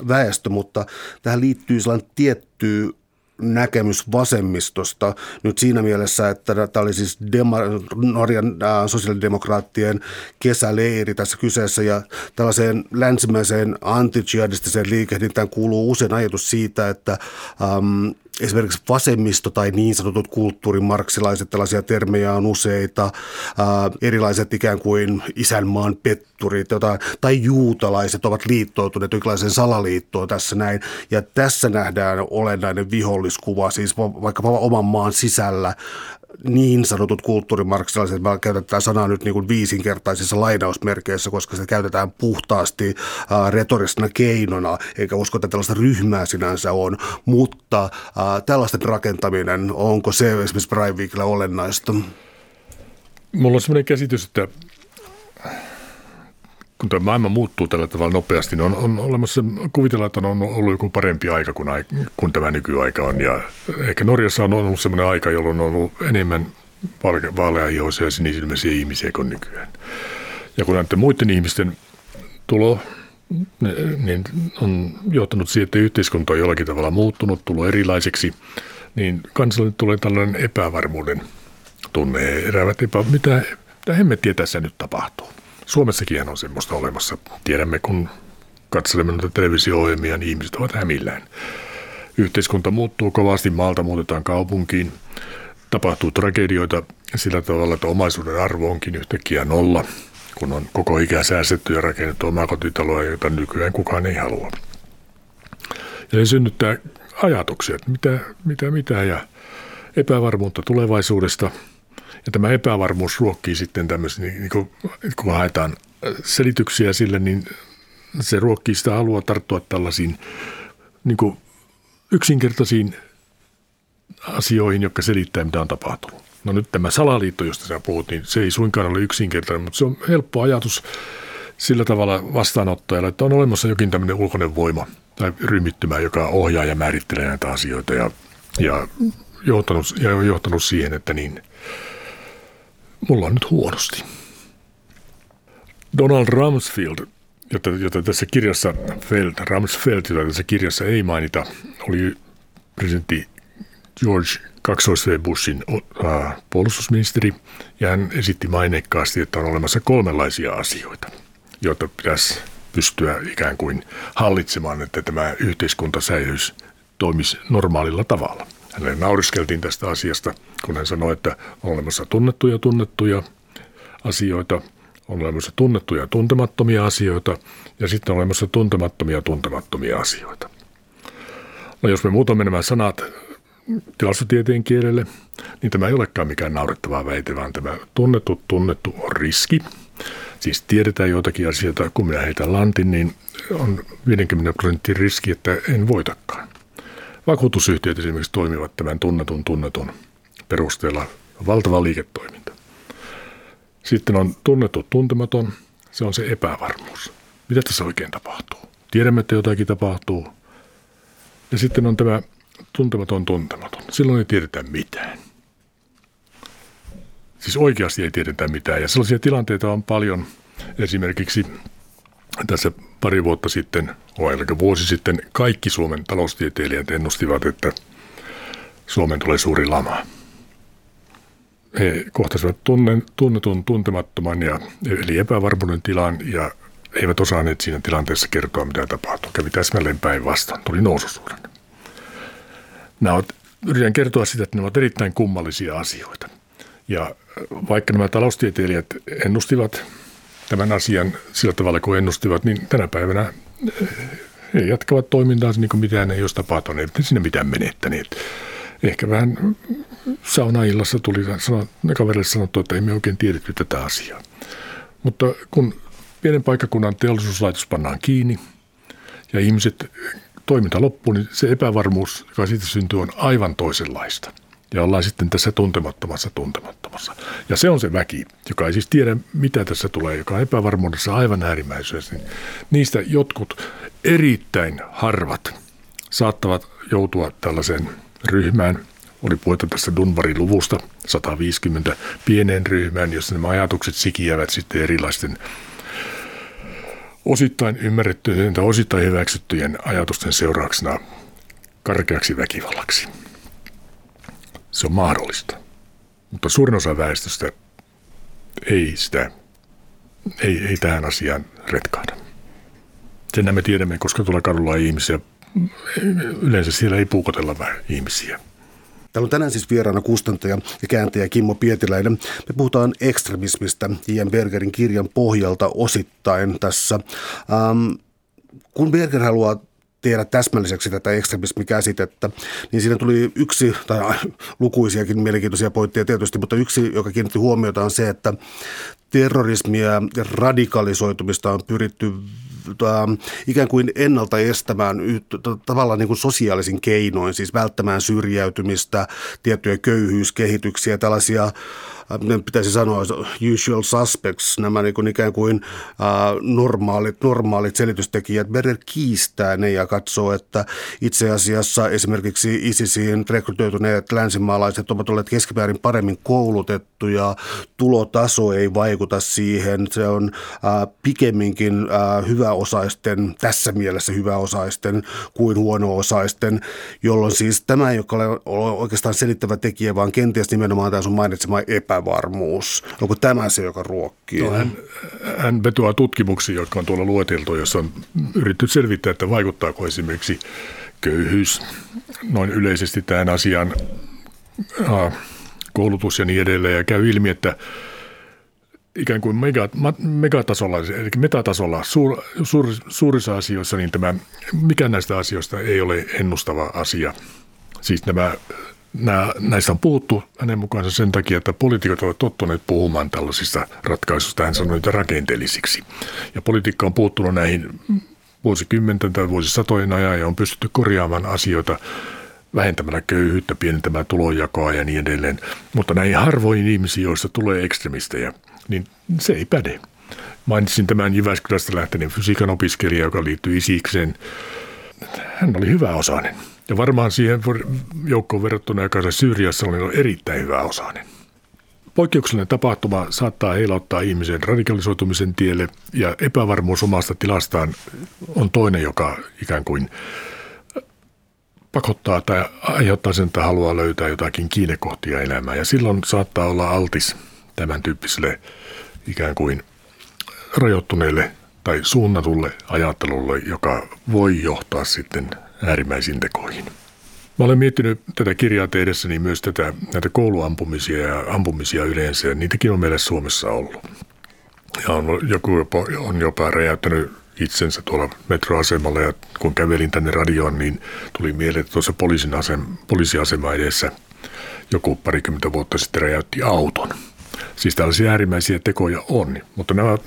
väestö, mutta tähän liittyy sellainen tietty näkemys vasemmistosta. Nyt siinä mielessä, että tämä oli siis Dema- Norjan äh, sosiaalidemokraattien kesäleiri tässä kyseessä ja tällaiseen länsimäiseen antijihadistiseen liikehdintään kuuluu usein ajatus siitä, että ähm, esimerkiksi vasemmisto tai niin sanotut kulttuurimarksilaiset, tällaisia termejä on useita, ää, erilaiset ikään kuin isänmaan petturit jota, tai juutalaiset ovat liittoutuneet jonkinlaiseen salaliittoon tässä näin. Ja tässä nähdään olennainen viholliskuva, siis vaikkapa oman maan sisällä niin sanotut kulttuurimarksilaiset, mä käytän tätä sanaa nyt niin kuin viisinkertaisissa lainausmerkeissä, koska se käytetään puhtaasti äh, retorisena keinona, eikä usko, että tällaista ryhmää sinänsä on, mutta äh, tällaisten rakentaminen, onko se esimerkiksi Breivikillä olennaista? Mulla on sellainen käsitys, että kun tämä maailma muuttuu tällä tavalla nopeasti, niin on, on olemassa, kuvitellaan, että on ollut joku parempi aika kuin, kuin tämä nykyaika on. Ja ehkä Norjassa on ollut sellainen aika, jolloin on ollut enemmän vaaleahihoisia ja sinisilmäisiä ihmisiä kuin nykyään. Ja kun näiden muiden ihmisten tulo niin on johtanut siihen, että yhteiskunta on jollakin tavalla muuttunut, tullut erilaiseksi, niin kansalle tulee tällainen epävarmuuden tunne. Erävät epä, mitä, mitä hemmettiä tässä nyt tapahtuu. Suomessakin on semmoista olemassa. Tiedämme, kun katselemme noita televisio-ohjelmia, niin ihmiset ovat hämillään. Yhteiskunta muuttuu kovasti, maalta muutetaan kaupunkiin, tapahtuu tragedioita sillä tavalla, että omaisuuden arvo onkin yhtäkkiä nolla, kun on koko ikä säästetty ja rakennettu omakotitaloa, jota nykyään kukaan ei halua. Ja se synnyttää ajatuksia, että mitä, mitä, mitä ja epävarmuutta tulevaisuudesta – ja tämä epävarmuus ruokkii sitten tämmöisen, niin, niin kun, kun haetaan selityksiä sille, niin se ruokkii sitä halua tarttua tällaisiin niin kuin yksinkertaisiin asioihin, jotka selittää, mitä on tapahtunut. No nyt tämä salaliitto, josta sä puhut, niin se ei suinkaan ole yksinkertainen, mutta se on helppo ajatus sillä tavalla vastaanottajalle, että on olemassa jokin tämmöinen ulkoinen voima tai ryhmittymä, joka ohjaa ja määrittelee näitä asioita ja, ja, johtanut, ja on johtanut siihen, että niin – mulla on nyt huonosti. Donald Rumsfeld, jota, jota tässä kirjassa Feld, Rumsfeld, jota tässä kirjassa ei mainita, oli presidentti George kaksois Bushin äh, puolustusministeri, ja hän esitti maineikkaasti, että on olemassa kolmenlaisia asioita, joita pitäisi pystyä ikään kuin hallitsemaan, että tämä yhteiskunta säilyisi, toimisi normaalilla tavalla. Hänelle nauriskeltiin tästä asiasta, kun hän sanoi, että on olemassa tunnettuja tunnettuja asioita, on olemassa tunnettuja tuntemattomia asioita ja sitten on olemassa tuntemattomia tuntemattomia asioita. No jos me muutamme nämä sanat tilastotieteen kielelle, niin tämä ei olekaan mikään naurettavaa väite, vaan tämä tunnettu tunnettu on riski. Siis tiedetään joitakin asioita, kun minä heitän lantin, niin on 50 prosentin riski, että en voitakaan. Vakuutusyhtiöt esimerkiksi toimivat tämän tunnetun tunnetun perusteella valtava liiketoiminta. Sitten on tunnettu tuntematon, se on se epävarmuus. Mitä tässä oikein tapahtuu? Tiedämme, että jotakin tapahtuu. Ja sitten on tämä tuntematon tuntematon. Silloin ei tiedetä mitään. Siis oikeasti ei tiedetä mitään. Ja sellaisia tilanteita on paljon. Esimerkiksi tässä pari vuotta sitten, vai vuosi sitten, kaikki Suomen taloustieteilijät ennustivat, että Suomen tulee suuri lama. He kohtasivat tunnen, tunnetun tuntemattoman ja, eli epävarmuuden tilan ja eivät osanneet siinä tilanteessa kertoa, mitä tapahtui. Kävi täsmälleen päinvastoin. Tuli noususuhdanne. Nämä ovat, yritän kertoa sitä, että ne ovat erittäin kummallisia asioita. Ja vaikka nämä taloustieteilijät ennustivat tämän asian sillä tavalla kuin ennustivat, niin tänä päivänä eh, he jatkavat toimintaansa niin kuin mitään ei olisi tapahtunut, ei sinne mitään menettäneet. Ehkä vähän saunaillassa tuli kaverille sanottu, että ei me oikein tiedetty tätä asiaa. Mutta kun pienen paikkakunnan teollisuuslaitos pannaan kiinni ja ihmiset, toiminta loppuu, niin se epävarmuus, joka siitä syntyy, on aivan toisenlaista – ja ollaan sitten tässä tuntemattomassa tuntemattomassa. Ja se on se väki, joka ei siis tiedä, mitä tässä tulee, joka on epävarmuudessa aivan äärimmäisyydessä. Niin niistä jotkut erittäin harvat saattavat joutua tällaiseen ryhmään. Oli puhetta tästä Dunvari-luvusta 150 pieneen ryhmään, jossa nämä ajatukset sikiävät sitten erilaisten osittain ymmärrettyjen tai osittain hyväksyttyjen ajatusten seurauksena karkeaksi väkivallaksi. Se on mahdollista. Mutta suurin osa väestöstä ei sitä, ei, ei tähän asiaan retkahda. Sen me tiedämme, koska tuolla kadulla ihmisiä yleensä siellä ei puukotella ihmisiä. Täällä on tänään siis vieraana kustantaja ja kääntäjä Kimmo Pietiläinen. Me puhutaan ekstremismistä Ian Bergerin kirjan pohjalta osittain tässä. Ähm, kun Berger haluaa tehdä täsmälliseksi tätä ekstremismikäsitettä, niin siinä tuli yksi, tai lukuisiakin mielenkiintoisia pointteja tietysti, mutta yksi, joka kiinnitti huomiota on se, että terrorismia ja radikalisoitumista on pyritty ikään kuin ennalta estämään tavallaan niin kuin sosiaalisin keinoin, siis välttämään syrjäytymistä, tiettyjä köyhyyskehityksiä, tällaisia pitäisi sanoa usual suspects, nämä niin kuin ikään kuin äh, normaalit, normaalit selitystekijät. Berger kiistää ne ja katsoo, että itse asiassa esimerkiksi ISISiin rekrytoituneet länsimaalaiset ovat olleet keskimäärin paremmin koulutettuja, tulotaso ei vaikuta siihen, se on äh, pikemminkin äh, hyväosaisten, tässä mielessä hyväosaisten kuin huono-osaisten, jolloin siis tämä ei ole oikeastaan selittävä tekijä, vaan kenties nimenomaan tämä sun mainitsema epä epävarmuus. Onko tämä se, joka ruokkii? No, hän, hän vetoaa tutkimuksiin, jotka on tuolla lueteltu, jossa on yritetty selvittää, että vaikuttaako esimerkiksi köyhyys noin yleisesti tähän asiaan, koulutus ja niin edelleen. Ja käy ilmi, että ikään kuin megatasolla, eli metatasolla, suur, suur, suurissa asioissa, niin tämä, mikä näistä asioista ei ole ennustava asia. Siis nämä nämä, näistä on puhuttu hänen mukaansa sen takia, että poliitikot ovat tottuneet puhumaan tällaisista ratkaisuista. Hän sanoi niitä rakenteellisiksi. Ja politiikka on puuttunut näihin vuosikymmenten tai vuosisatojen ajan ja on pystytty korjaamaan asioita vähentämällä köyhyyttä, pienentämään tulonjakoa ja niin edelleen. Mutta näihin harvoihin ihmisiin, joista tulee ekstremistejä, niin se ei päde. Mainitsin tämän Jyväskylästä lähteneen fysiikan opiskelija, joka liittyy isikseen. Hän oli hyvä osainen ja varmaan siihen joukkoon verrattuna, joka Syyriassa oli erittäin hyvä osainen. Poikkeuksellinen tapahtuma saattaa heilauttaa ihmisen radikalisoitumisen tielle ja epävarmuus omasta tilastaan on toinen, joka ikään kuin pakottaa tai aiheuttaa sen, että haluaa löytää jotakin kiinnekohtia elämään. Ja silloin saattaa olla altis tämän tyyppiselle ikään kuin rajoittuneelle tai suunnatulle ajattelulle, joka voi johtaa sitten äärimmäisiin tekoihin. Mä olen miettinyt tätä kirjaa tehdessäni myös tätä, näitä kouluampumisia ja ampumisia yleensä, niitäkin on meillä Suomessa ollut. Ja on, joku jopa, on jopa räjäyttänyt itsensä tuolla metroasemalla, ja kun kävelin tänne radioon, niin tuli mieleen, että tuossa poliisin asem, poliisiasema edessä joku parikymmentä vuotta sitten räjäytti auton. Siis tällaisia äärimmäisiä tekoja on, mutta nämä,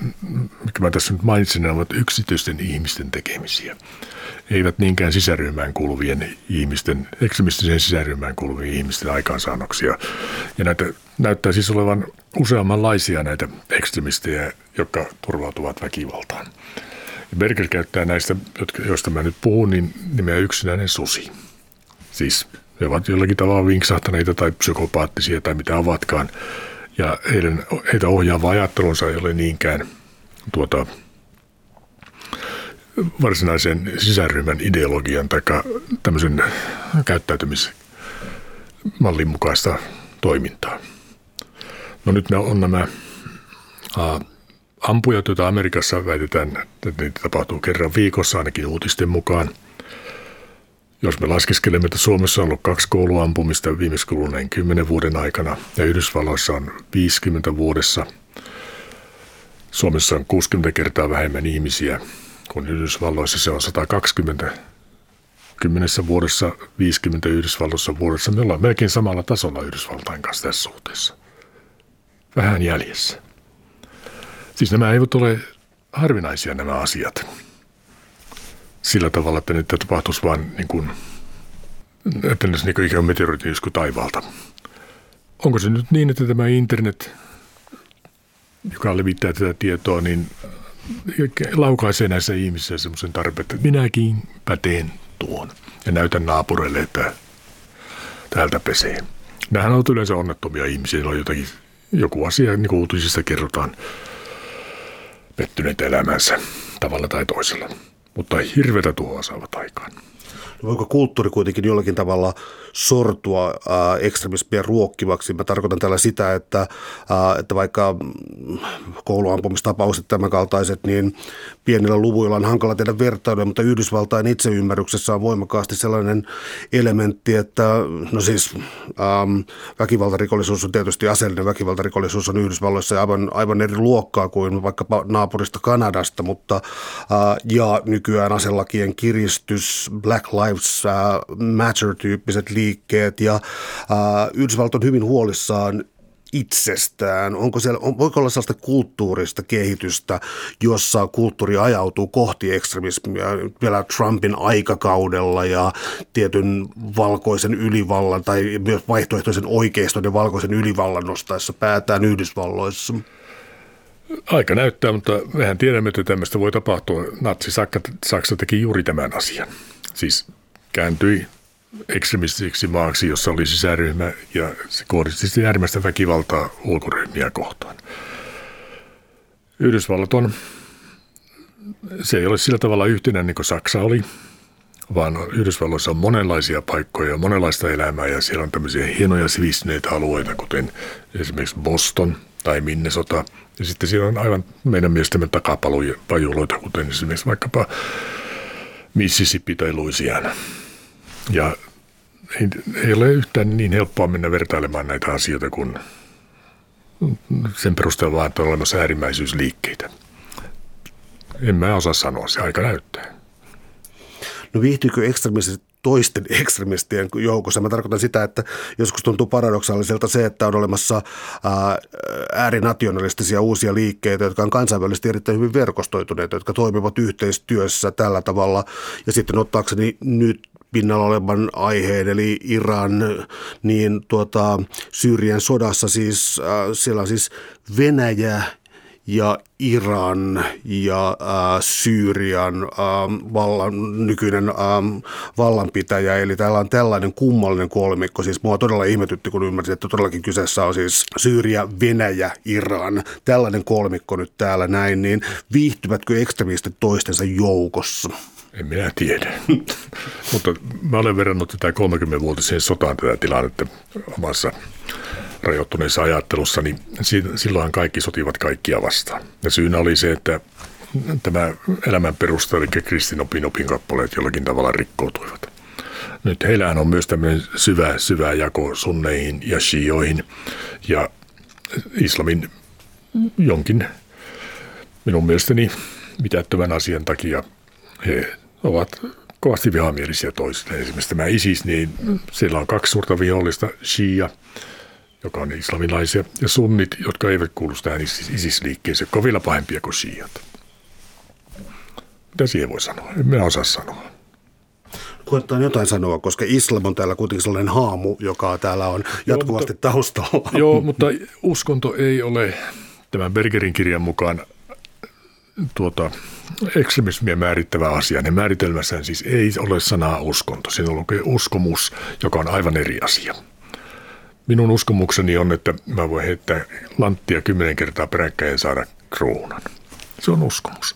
mikä mä tässä nyt mainitsin, nämä ovat yksityisten ihmisten tekemisiä eivät niinkään sisäryhmään kuuluvien ihmisten, ekstremistiseen sisäryhmään kuuluvien ihmisten aikaansaannoksia. Ja näitä näyttää siis olevan useammanlaisia näitä ekstremistejä, jotka turvautuvat väkivaltaan. Berger käyttää näistä, joista mä nyt puhun, niin nimeä yksinäinen susi. Siis he ovat jollakin tavalla vinksahtaneita tai psykopaattisia tai mitä ovatkaan. Ja heidän, heitä ohjaava ajattelunsa ei ole niinkään tuota, varsinaisen sisäryhmän ideologian tai tämmöisen käyttäytymismallin mukaista toimintaa. No nyt ne on nämä ampujat, joita Amerikassa väitetään, että niitä tapahtuu kerran viikossa ainakin uutisten mukaan. Jos me laskeskelemme, että Suomessa on ollut kaksi kouluampumista viimeksi kuluneen kymmenen vuoden aikana ja Yhdysvalloissa on 50 vuodessa, Suomessa on 60 kertaa vähemmän ihmisiä kun Yhdysvalloissa se on 120 kymmenessä vuodessa, 50 Yhdysvalloissa vuodessa. Me ollaan melkein samalla tasolla Yhdysvaltain kanssa tässä suhteessa. Vähän jäljessä. Siis nämä eivät ole harvinaisia nämä asiat. Sillä tavalla, että nyt tapahtuisi vain niin kuin, että ne niin ikään meteoriitti taivaalta. Onko se nyt niin, että tämä internet, joka levittää tätä tietoa, niin laukaisee näissä ihmisissä semmoisen tarpeen, että minäkin päteen tuon ja näytän naapureille, että täältä pesee. Nämähän on yleensä onnettomia ihmisiä, on jotakin, joku asia, niin kuin uutisissa kerrotaan, pettyneitä elämänsä tavalla tai toisella. Mutta hirveätä tuhoa saavat aikaan. Voiko kulttuuri kuitenkin jollakin tavalla sortua äh, ekstremismien ruokkivaksi? Mä tarkoitan tällä sitä, että, äh, että vaikka kouluampumistapaukset tämän kaltaiset, niin pienillä luvuilla on hankala tehdä vertailua, mutta Yhdysvaltain itseymmärryksessä on voimakkaasti sellainen elementti, että no siis ähm, väkivaltarikollisuus on tietysti aseellinen väkivaltarikollisuus on Yhdysvalloissa aivan, aivan eri luokkaa kuin vaikkapa naapurista Kanadasta, mutta äh, ja nykyään aselakien kiristys, Black Lives äh, Matter-tyyppiset liikkeet ja äh, Yhdysvallat on hyvin huolissaan itsestään? Onko siellä, on, voiko olla sellaista kulttuurista kehitystä, jossa kulttuuri ajautuu kohti ekstremismia vielä Trumpin aikakaudella ja tietyn valkoisen ylivallan tai myös vaihtoehtoisen oikeiston ja valkoisen ylivallan nostaessa päätään Yhdysvalloissa? Aika näyttää, mutta mehän tiedämme, että tämmöistä voi tapahtua. Natsi Saksa teki juuri tämän asian. Siis kääntyi ekstremistisiksi maaksi, jossa oli sisäryhmä ja se kohdisti äärimmäistä väkivaltaa ulkoryhmiä kohtaan. Yhdysvallat on, se ei ole sillä tavalla yhtenäinen niin kuin Saksa oli, vaan Yhdysvalloissa on monenlaisia paikkoja ja monenlaista elämää ja siellä on tämmöisiä hienoja sivistyneitä alueita, kuten esimerkiksi Boston tai Minnesota. Ja sitten siellä on aivan meidän mielestämme takapajuloita, kuten esimerkiksi vaikkapa Mississippi tai Louisiana. Ja ei, ole yhtään niin helppoa mennä vertailemaan näitä asioita kuin sen perusteella että on olemassa äärimmäisyysliikkeitä. En mä osaa sanoa, se aika näyttää. No viihtyykö ekstremistit toisten ekstremistien joukossa. Mä tarkoitan sitä, että joskus tuntuu paradoksaaliselta se, että on olemassa äärinationalistisia uusia liikkeitä, jotka on kansainvälisesti erittäin hyvin verkostoituneita, jotka toimivat yhteistyössä tällä tavalla. Ja sitten ottaakseni nyt pinnalla olevan aiheen, eli Iran, niin tuota, Syyrien sodassa siis, äh, siellä on siis Venäjä ja Iran ja äh, Syyrian äh, vallan, nykyinen äh, vallanpitäjä. Eli täällä on tällainen kummallinen kolmikko. Siis mua todella ihmetytti, kun ymmärsin, että todellakin kyseessä on siis Syyria, Venäjä, Iran. Tällainen kolmikko nyt täällä näin. Niin viihtyvätkö ekstremistit toistensa joukossa? En minä tiedä. Mutta mä olen verrannut tätä 30-vuotiseen sotaan tätä tilannetta omassa rajoittuneessa ajattelussa, niin silloinhan kaikki sotivat kaikkia vastaan. Ja syynä oli se, että tämä elämän perusta, eli kristinopin opin kappaleet jollakin tavalla rikkoutuivat. Nyt heillähän on myös tämmöinen syvä, syvä jako sunneihin ja shioihin ja islamin jonkin minun mielestäni mitättömän asian takia he ovat kovasti vihamielisiä toisille. Esimerkiksi tämä ISIS, niin siellä on kaksi suurta vihollista, Shia, joka on islamilaisia, ja sunnit, jotka eivät kuulu tähän ISIS-liikkeeseen, vielä pahempia kuin Shiat. Mitä siihen voi sanoa? En minä osaa sanoa. Koetaan jotain sanoa, koska islam on täällä kuitenkin sellainen haamu, joka täällä on jatkuvasti joo, mutta, taustalla. Joo, mutta uskonto ei ole tämän Bergerin kirjan mukaan tuota, ekstremismiä määrittävä asia. Ne määritelmässään siis ei ole sanaa uskonto. Siinä on uskomus, joka on aivan eri asia. Minun uskomukseni on, että mä voin heittää lanttia kymmenen kertaa peräkkäin ja saada kruunan. Se on uskomus.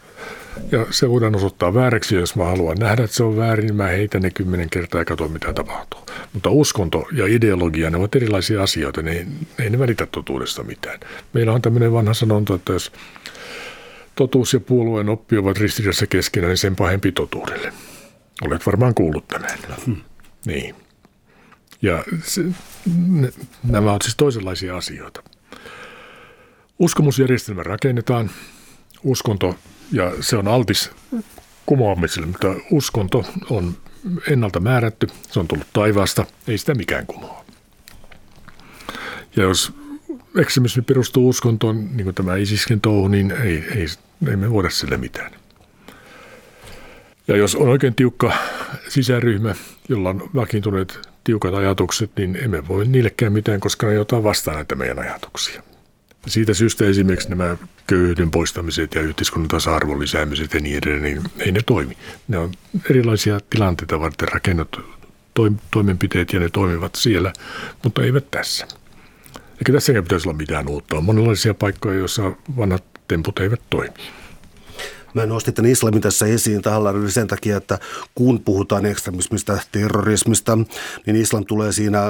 Ja se voidaan osoittaa vääräksi, jos mä haluan nähdä, että se on väärin, niin mä heitän ne kymmenen kertaa ja katson, mitä tapahtuu. Mutta uskonto ja ideologia, ne ovat erilaisia asioita, ne, ei ne välitä totuudesta mitään. Meillä on tämmöinen vanha sanonta, että jos totuus ja puolueen oppi ovat ristiriidassa keskenään, niin sen pahempi totuudelle. Olet varmaan kuullut tämän. Hmm. Niin. Ja se, ne, nämä ovat siis toisenlaisia asioita. Uskomusjärjestelmä rakennetaan, uskonto, ja se on altis kumoamiselle, mutta uskonto on ennalta määrätty, se on tullut taivaasta, ei sitä mikään kumoa. Ja jos ekstremismi perustuu uskontoon, niin kuin tämä ISISkin touhu, niin ei, ei, ei me voida sille mitään. Ja jos on oikein tiukka sisäryhmä, jolla on vakiintuneet tiukat ajatukset, niin emme voi niillekään mitään, koska ne jotain vastaan näitä meidän ajatuksia. Siitä syystä esimerkiksi nämä köyhyyden poistamiset ja yhteiskunnan tasa-arvon lisäämiset ja niin edelleen, niin ei ne toimi. Ne on erilaisia tilanteita varten rakennettu toimenpiteet ja ne toimivat siellä, mutta eivät tässä. Eikä tässäkään pitäisi olla mitään uutta. On monenlaisia paikkoja, joissa vanhat temput eivät toimi. Mä nostin tämän islamin tässä esiin tahallaan sen takia, että kun puhutaan ekstremismistä, terrorismista, niin islam tulee siinä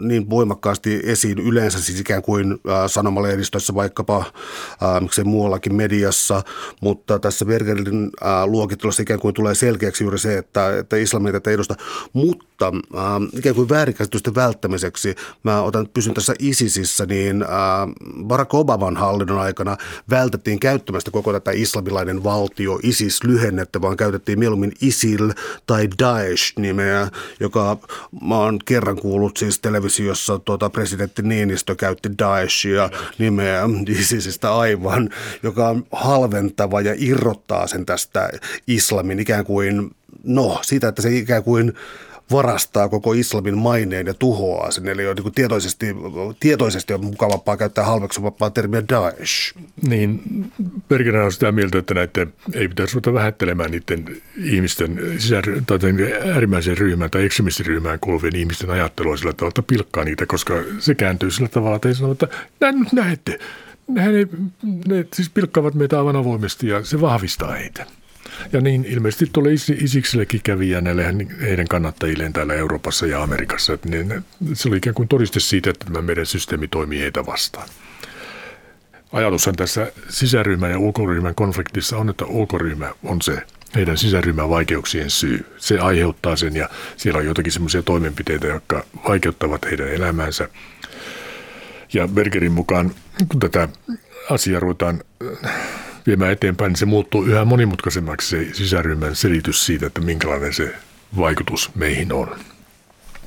niin voimakkaasti esiin yleensä siis ikään kuin sanomalehdistössä vaikkapa miksei muuallakin mediassa, mutta tässä Bergerin luokittelussa ikään kuin tulee selkeäksi juuri se, että, että islamin tätä edusta. Mutta ikään kuin väärinkäsitysten välttämiseksi, mä otan, pysyn tässä ISISissä, niin Barack Obaman hallinnon aikana vältettiin käyttämästä koko tätä islamilainen valtio ISIS-lyhennettä, vaan käytettiin mieluummin ISIL tai Daesh-nimeä, joka mä oon kerran kuullut siis televisiossa tuota, presidentti Niinistö käytti Daeshia nimeä ISISistä aivan, joka on halventava ja irrottaa sen tästä islamin ikään kuin, no sitä, että se ikään kuin varastaa koko islamin maineen ja tuhoaa sen. Eli on niin kuin tietoisesti, tietoisesti on mukavampaa käyttää halveksuvampaa termiä Daesh. Niin, Berger on sitä mieltä, että näiden ei pitäisi ruveta vähättelemään niiden ihmisten sisär, tai äärimmäisen ryhmään tai ekstremistiryhmään kuuluvien ihmisten ajattelua sillä tavalla, että pilkkaa niitä, koska se kääntyy sillä tavalla, että ei sano, että näette, ne, ne siis pilkkaavat meitä aivan avoimesti ja se vahvistaa heitä. Ja niin ilmeisesti tulee Isiksellekin kävi ja näille heidän kannattajilleen täällä Euroopassa ja Amerikassa. Että niin, se oli ikään kuin todiste siitä, että tämä meidän systeemi toimii heitä vastaan. Ajatushan tässä sisäryhmän ja ulkoryhmän konfliktissa on, että ulkoryhmä on se heidän sisäryhmän vaikeuksien syy. Se aiheuttaa sen ja siellä on jotakin semmoisia toimenpiteitä, jotka vaikeuttavat heidän elämäänsä. Ja Bergerin mukaan, kun tätä asiaa ruvetaan viemään eteenpäin, niin se muuttuu yhä monimutkaisemmaksi se sisäryhmän selitys siitä, että minkälainen se vaikutus meihin on.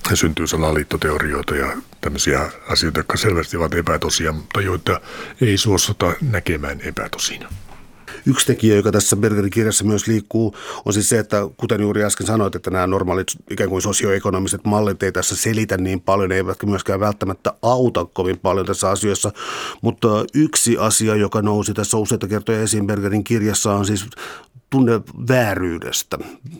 Ja syntyy salaliittoteorioita ja tämmöisiä asioita, jotka selvästi ovat epätosia, mutta joita ei suostuta näkemään epätosina. Yksi tekijä, joka tässä Bergerin kirjassa myös liikkuu, on siis se, että kuten juuri äsken sanoit, että nämä normaalit ikään kuin sosioekonomiset mallit ei tässä selitä niin paljon, eivätkä myöskään välttämättä auta kovin paljon tässä asiassa. Mutta yksi asia, joka nousi tässä useita kertoja esiin Bergerin kirjassa, on siis tunne vääryydestä,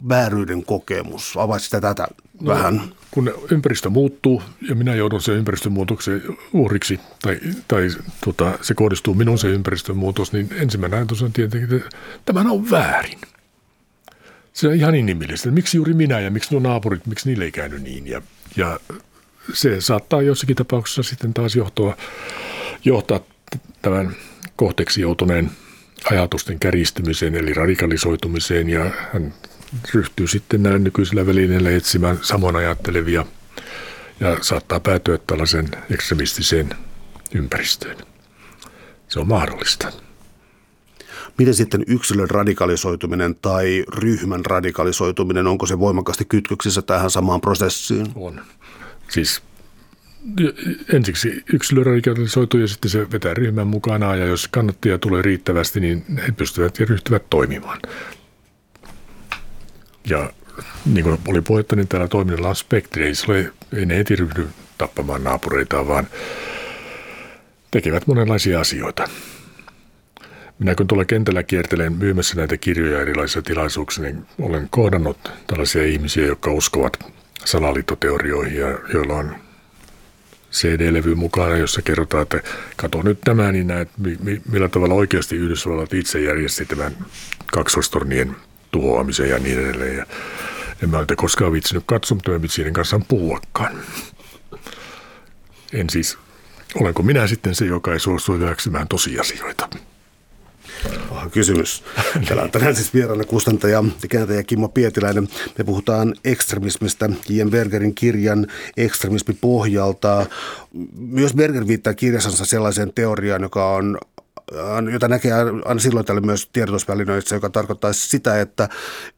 vääryyden kokemus. Avaisi sitä tätä no, vähän. Kun ympäristö muuttuu ja minä joudun sen ympäristömuutoksen uhriksi tai, tai tota, se kohdistuu minun se ympäristömuutos, niin ensimmäinen ajatus on tietenkin, että tämä on väärin. Se on ihan inhimillistä. Miksi juuri minä ja miksi nuo naapurit, miksi niille ei käynyt niin? Ja, ja se saattaa jossakin tapauksessa sitten taas johtaa, johtaa tämän kohteeksi joutuneen – ajatusten kärjistymiseen eli radikalisoitumiseen ja hän ryhtyy sitten näin nykyisellä välineellä etsimään samoin ajattelevia ja saattaa päätyä tällaisen ekstremistiseen ympäristöön. Se on mahdollista. Miten sitten yksilön radikalisoituminen tai ryhmän radikalisoituminen, onko se voimakkaasti kytköksissä tähän samaan prosessiin? On. Siis ensiksi yksilö radikalisoituu ja sitten se vetää ryhmän mukana ja jos kannattajia tulee riittävästi, niin he pystyvät ja ryhtyvät toimimaan. Ja niin kuin oli puhetta, niin täällä toiminnalla on spektri. Ei, ole, ei ne heti ryhdy tappamaan naapureitaan, vaan tekevät monenlaisia asioita. Minä kun tuolla kentällä kiertelen myymässä näitä kirjoja erilaisissa tilaisuuksissa, niin olen kohdannut tällaisia ihmisiä, jotka uskovat salaliittoteorioihin ja joilla on CD-levy mukana, jossa kerrotaan, että kato nyt tämä, niin näet, millä tavalla oikeasti Yhdysvallat itse järjesti tämän kaksoistornien tuhoamisen ja niin edelleen. Ja en mä ole koskaan vitsinyt katsoa, mutta en vitsinyt kanssaan puhuakaan. En siis, olenko minä sitten se, joka ei suostu hyväksymään tosiasioita? Paha kysymys. Täällä on tänään siis vieraana kustantaja ja kääntäjä Kimmo Pietiläinen. Me puhutaan ekstremismista J.M. Bergerin kirjan ekstremismi pohjalta. Myös Berger viittaa kirjassansa sellaiseen teoriaan, joka on jota näkee aina silloin tällä myös tiedotusvälineissä, joka tarkoittaa sitä, että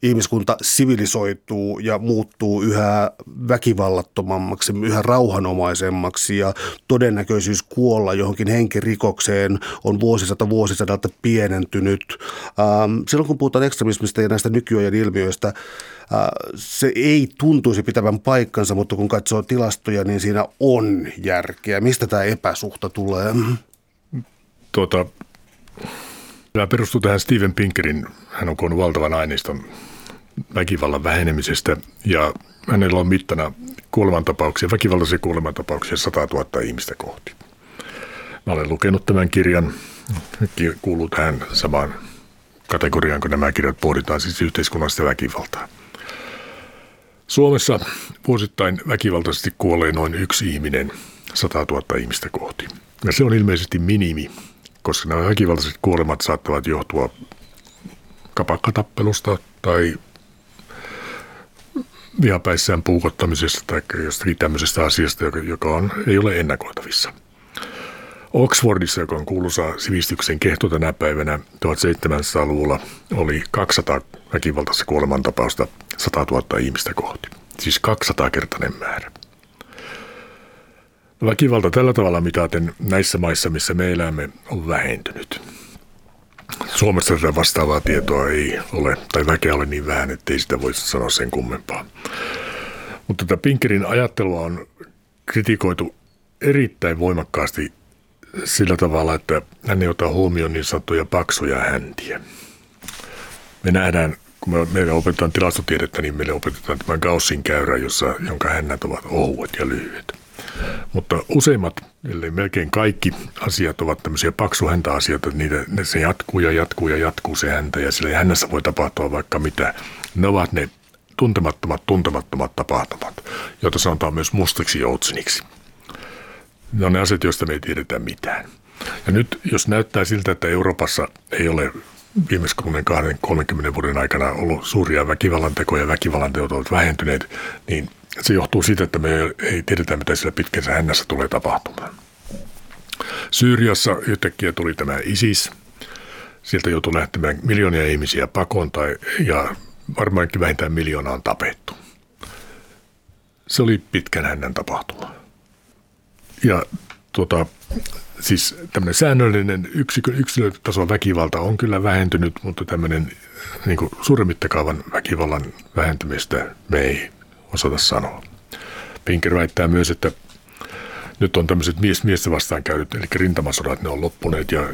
ihmiskunta sivilisoituu ja muuttuu yhä väkivallattomammaksi, yhä rauhanomaisemmaksi ja todennäköisyys kuolla johonkin henkirikokseen on vuosisata vuosisadalta pienentynyt. Ähm, silloin kun puhutaan ekstremismista ja näistä nykyajan ilmiöistä, äh, se ei tuntuisi pitävän paikkansa, mutta kun katsoo tilastoja, niin siinä on järkeä. Mistä tämä epäsuhta tulee? Tuota, tämä perustuu tähän Steven Pinkerin, hän on koonnut valtavan aineiston väkivallan vähenemisestä ja hänellä on mittana kuolemantapauksia, väkivaltaisia kuolemantapauksia 100 000 ihmistä kohti. Mä olen lukenut tämän kirjan, kuuluu tähän samaan kategoriaan, kun nämä kirjat pohditaan siis yhteiskunnallista väkivaltaa. Suomessa vuosittain väkivaltaisesti kuolee noin yksi ihminen 100 000 ihmistä kohti. Ja se on ilmeisesti minimi, koska nämä väkivaltaiset kuolemat saattavat johtua kapakkatappelusta tai vihapäissään puukottamisesta tai jostakin tämmöisestä asiasta, joka, on, ei ole ennakoitavissa. Oxfordissa, joka on kuuluisa sivistyksen kehto tänä päivänä 1700-luvulla, oli 200 väkivaltaista kuolemantapausta 100 000 ihmistä kohti. Siis 200-kertainen määrä. Väkivalta tällä tavalla mitaten näissä maissa, missä me elämme, on vähentynyt. Suomessa tätä vastaavaa tietoa ei ole, tai väkeä ole niin vähän, ettei sitä voisi sanoa sen kummempaa. Mutta tätä Pinkerin ajattelua on kritikoitu erittäin voimakkaasti sillä tavalla, että hän ei ota huomioon niin sanottuja paksuja häntiä. Me nähdään, kun me, meillä opetetaan tilastotiedettä, niin meille opetetaan tämä Gaussin käyrä, jossa, jonka hännät ovat ohuet ja lyhyet. Mutta useimmat, eli melkein kaikki asiat ovat tämmöisiä paksuhäntä-asioita, niitä, ne, se jatkuu ja jatkuu ja jatkuu se häntä ja sillä hännässä voi tapahtua vaikka mitä. Ne ovat ne tuntemattomat, tuntemattomat tapahtumat, joita sanotaan myös mustiksi joutseniksi. Ne on ne asiat, joista me ei tiedetä mitään. Ja nyt, jos näyttää siltä, että Euroopassa ei ole viimeisen 30 vuoden aikana ollut suuria väkivallantekoja ja väkivallanteot ovat vähentyneet, niin se johtuu siitä, että me ei tiedetä, mitä siellä pitkässä hännässä tulee tapahtumaan. Syyriassa yhtäkkiä tuli tämä ISIS. Sieltä joutui lähtemään miljoonia ihmisiä pakoon tai, ja varmaankin vähintään miljoonaa on tapettu. Se oli pitkän hännän tapahtuma. Ja tuota, siis tämmöinen säännöllinen yksikö, yksilötason väkivalta on kyllä vähentynyt, mutta tämmöinen niin suuren mittakaavan väkivallan vähentymistä me ei osata sanoa. Pinker väittää myös, että nyt on tämmöiset mies miestä vastaan käydyt, eli rintamasodat, ne on loppuneet ja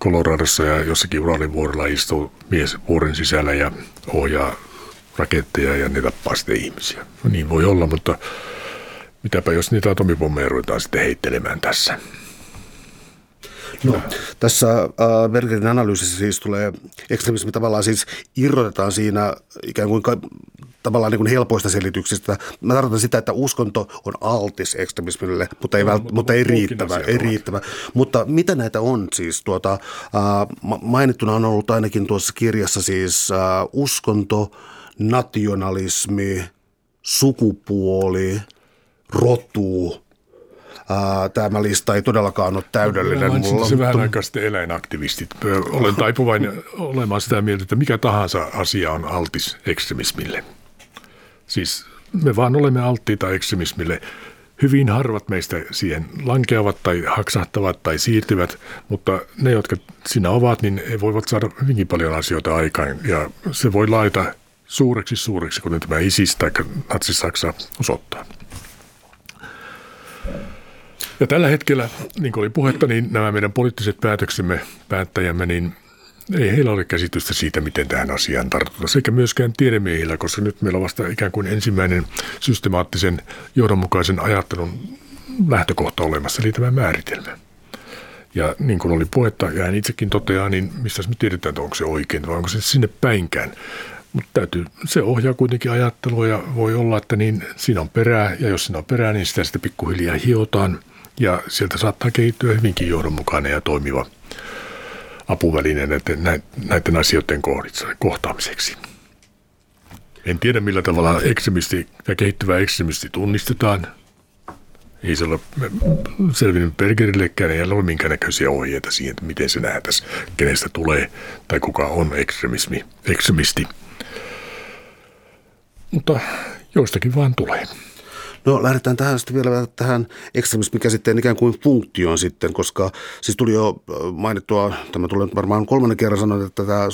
Coloradossa ja jossakin Uralin vuorella istuu mies vuoren sisällä ja ohjaa raketteja ja ne tappaa sitten ihmisiä. No niin voi olla, mutta mitäpä jos niitä atomipommeja ruvetaan sitten heittelemään tässä. No, tässä äh, Bergerin analyysissä siis tulee ekstremismi tavallaan siis irrotetaan siinä ikään kuin tavallaan niin kuin helpoista selityksistä. Mä tarkoitan sitä, että uskonto on altis ekstremismille, mutta ei, no, vält- mutta ei riittävä. Ei riittävä. Mutta mitä näitä on siis? Tuota, äh, mainittuna on ollut ainakin tuossa kirjassa siis äh, uskonto, nationalismi, sukupuoli, rotu, Tämä lista ei todellakaan ole täydellinen. Mä mulla, se vähän aikaa sitten eläinaktivistit. Olen taipuvainen olemaan sitä mieltä, että mikä tahansa asia on altis ekstremismille. Siis me vaan olemme alttiita ekstremismille. Hyvin harvat meistä siihen lankeavat tai haksahtavat tai siirtyvät, mutta ne, jotka siinä ovat, niin he voivat saada hyvinkin paljon asioita aikaan. Ja se voi laita suureksi suureksi, kuten tämä ISIS tai Natsi-Saksa osoittaa. Ja tällä hetkellä, niin kuin oli puhetta, niin nämä meidän poliittiset päätöksemme, päättäjämme, niin ei heillä ole käsitystä siitä, miten tähän asiaan tartutaan, sekä myöskään tiedemiehillä, koska nyt meillä on vasta ikään kuin ensimmäinen systemaattisen johdonmukaisen ajattelun lähtökohta olemassa, eli tämä määritelmä. Ja niin kuin oli puhetta, ja hän itsekin toteaa, niin mistä me tiedetään, että onko se oikein vai onko se sinne päinkään. Mutta täytyy, se ohjaa kuitenkin ajattelua ja voi olla, että niin siinä on perää, ja jos siinä on perää, niin sitä sitten pikkuhiljaa hiotaan, ja sieltä saattaa kehittyä hyvinkin johdonmukainen ja toimiva apuväline näiden, näiden asioiden kohtaamiseksi. En tiedä millä tavalla ekstremisti ja kehittyvä ekstremisti tunnistetaan. Ei se ole selvinnyt Bergerillekään, ei ole minkäännäköisiä ohjeita siihen, että miten se nähdäisi, kenestä tulee tai kuka on ekstremismi, ekstremisti. Mutta joistakin vaan tulee. No lähdetään tähän sitten vielä tähän ekstremismikäsitteen ikään kuin funktioon sitten, koska siis tuli jo mainittua, tämä tulee varmaan kolmannen kerran sanoa, että tämä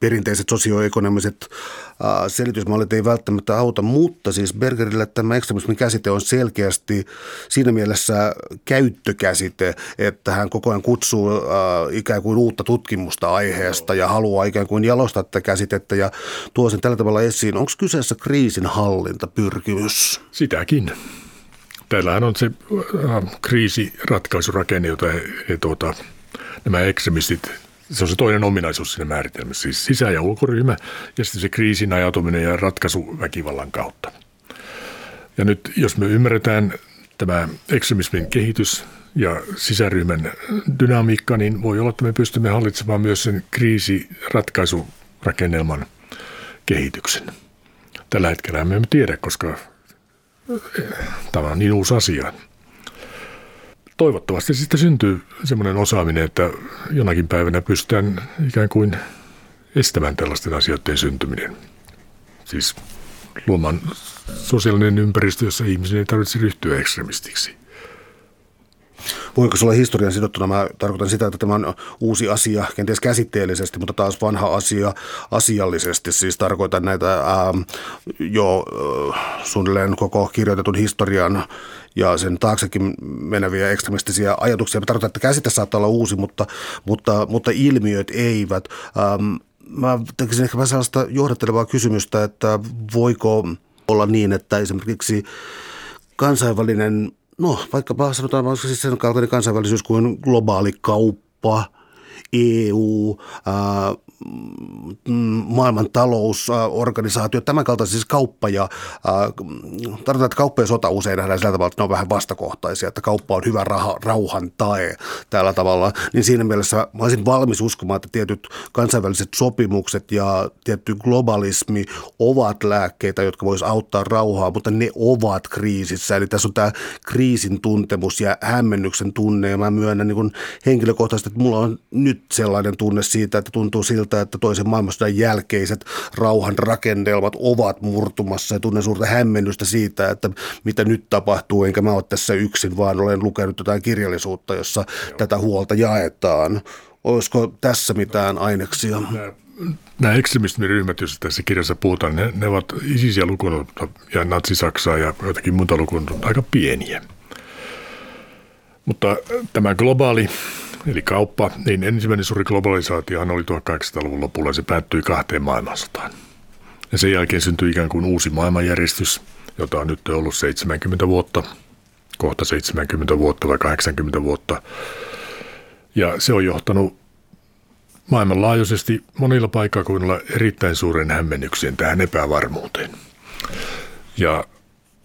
perinteiset sosioekonomiset selitysmallit ei välttämättä auta, mutta siis Bergerille tämä ekstremismin käsite on selkeästi siinä mielessä käyttökäsite, että hän koko ajan kutsuu ikään kuin uutta tutkimusta aiheesta ja haluaa ikään kuin jalostaa tätä käsitettä ja tuo sen tällä tavalla esiin. Onko kyseessä kriisinhallintapyrkimys? Sitäkin. Täällähän on se kriisiratkaisurakenne, jota he, he tuota, nämä ekstremistit se on se toinen ominaisuus siinä määritelmässä, siis sisä- ja ulkoryhmä ja sitten se kriisin ajautuminen ja ratkaisu väkivallan kautta. Ja nyt jos me ymmärretään tämä ekstremismin kehitys ja sisäryhmän dynamiikka, niin voi olla, että me pystymme hallitsemaan myös sen kriisiratkaisurakennelman kehityksen. Tällä hetkellä me emme tiedä, koska tämä on niin uusi asia. Toivottavasti sitten syntyy semmoinen osaaminen, että jonakin päivänä pystytään ikään kuin estämään tällaisten asioiden syntyminen. Siis luomaan sosiaalinen ympäristö, jossa ihmisen ei tarvitse ryhtyä ekstremistiksi. Voinko se olla historian sidottuna? Mä tarkoitan sitä, että tämä on uusi asia, kenties käsitteellisesti, mutta taas vanha asia asiallisesti. Siis tarkoitan näitä ää, jo ää, suunnilleen koko kirjoitetun historian ja sen taaksekin meneviä ekstremistisiä ajatuksia. Mä tarkoitan, että käsite saattaa olla uusi, mutta, mutta, mutta ilmiöt eivät. Ähm, mä tekisin ehkä vähän sellaista johdattelevaa kysymystä, että voiko olla niin, että esimerkiksi kansainvälinen no vaikkapa sanotaan siis sen kaltainen kansainvälisyys kuin globaali kauppa, EU, ää, maailman talousorganisaatio, tämän kaltaisia siis kauppa ja, tarkoitan, että kauppa ja sota usein nähdään sillä tavalla, että ne on vähän vastakohtaisia, että kauppa on hyvä raha, rauhan tae tällä tavalla, niin siinä mielessä mä olisin valmis uskomaan, että tietyt kansainväliset sopimukset ja tietty globalismi ovat lääkkeitä, jotka vois auttaa rauhaa, mutta ne ovat kriisissä, eli tässä on tämä kriisin tuntemus ja hämmennyksen tunne, ja mä myönnän niin henkilökohtaisesti, että mulla on nyt sellainen tunne siitä, että tuntuu siltä, siitä, että toisen maailmansodan jälkeiset rauhan rakennelmat ovat murtumassa ja tunnen suurta hämmennystä siitä, että mitä nyt tapahtuu, enkä mä ole tässä yksin, vaan olen lukenut jotain kirjallisuutta, jossa Joo. tätä huolta jaetaan. Olisiko tässä mitään aineksia? Nämä ekstremismiryhmät, joista tässä kirjassa puhutaan, ne, ne ovat isisiä lukuun ja natsi-Saksaa ja joitakin muuta lukuun aika pieniä. Mutta tämä globaali eli kauppa, niin ensimmäinen suuri globalisaatiohan oli 1800-luvun lopulla se päättyi kahteen maailmansotaan. Ja sen jälkeen syntyi ikään kuin uusi maailmanjärjestys, jota on nyt ollut 70 vuotta, kohta 70 vuotta vai 80 vuotta. Ja se on johtanut maailmanlaajuisesti monilla paikkakunnilla erittäin suuren hämmennyksen tähän epävarmuuteen. Ja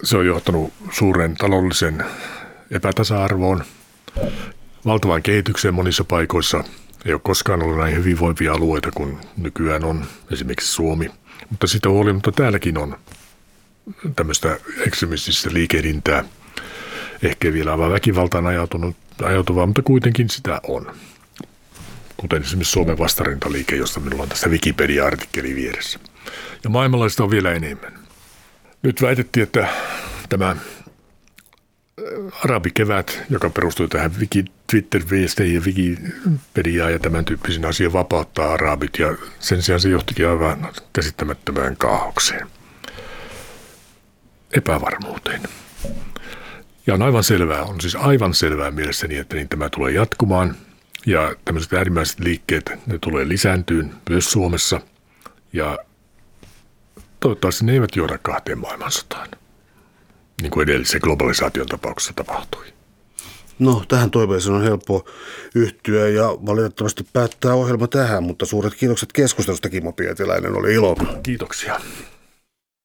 se on johtanut suuren taloudellisen epätasa-arvoon valtavaan kehitykseen monissa paikoissa. Ei ole koskaan ollut näin hyvinvoivia alueita kuin nykyään on esimerkiksi Suomi. Mutta sitä huolimatta täälläkin on tämmöistä ekstremististä liikehdintää. Ehkä vielä aivan väkivaltaan ajautunut, ajautuvaa, mutta kuitenkin sitä on. Kuten esimerkiksi Suomen vastarintaliike, josta minulla on tässä Wikipedia-artikkeli vieressä. Ja maailmanlaista on vielä enemmän. Nyt väitettiin, että tämä arabikevät, joka perustui tähän Twitter-viesteihin ja Wikipediaan ja tämän tyyppisen asian vapauttaa arabit ja sen sijaan se johtikin aivan käsittämättömään kaaukseen. Epävarmuuteen. Ja on aivan selvää, on siis aivan selvää mielessäni, että niin tämä tulee jatkumaan ja tämmöiset äärimmäiset liikkeet, ne tulee lisääntyyn myös Suomessa ja toivottavasti ne eivät johda kahteen maailmansotaan niin kuin edellisen globalisaation tapauksessa tapahtui. No, tähän toiveeseen on helppo yhtyä ja valitettavasti päättää ohjelma tähän, mutta suuret kiitokset keskustelusta Kimmo Pietiläinen, oli ilo. Kiitoksia.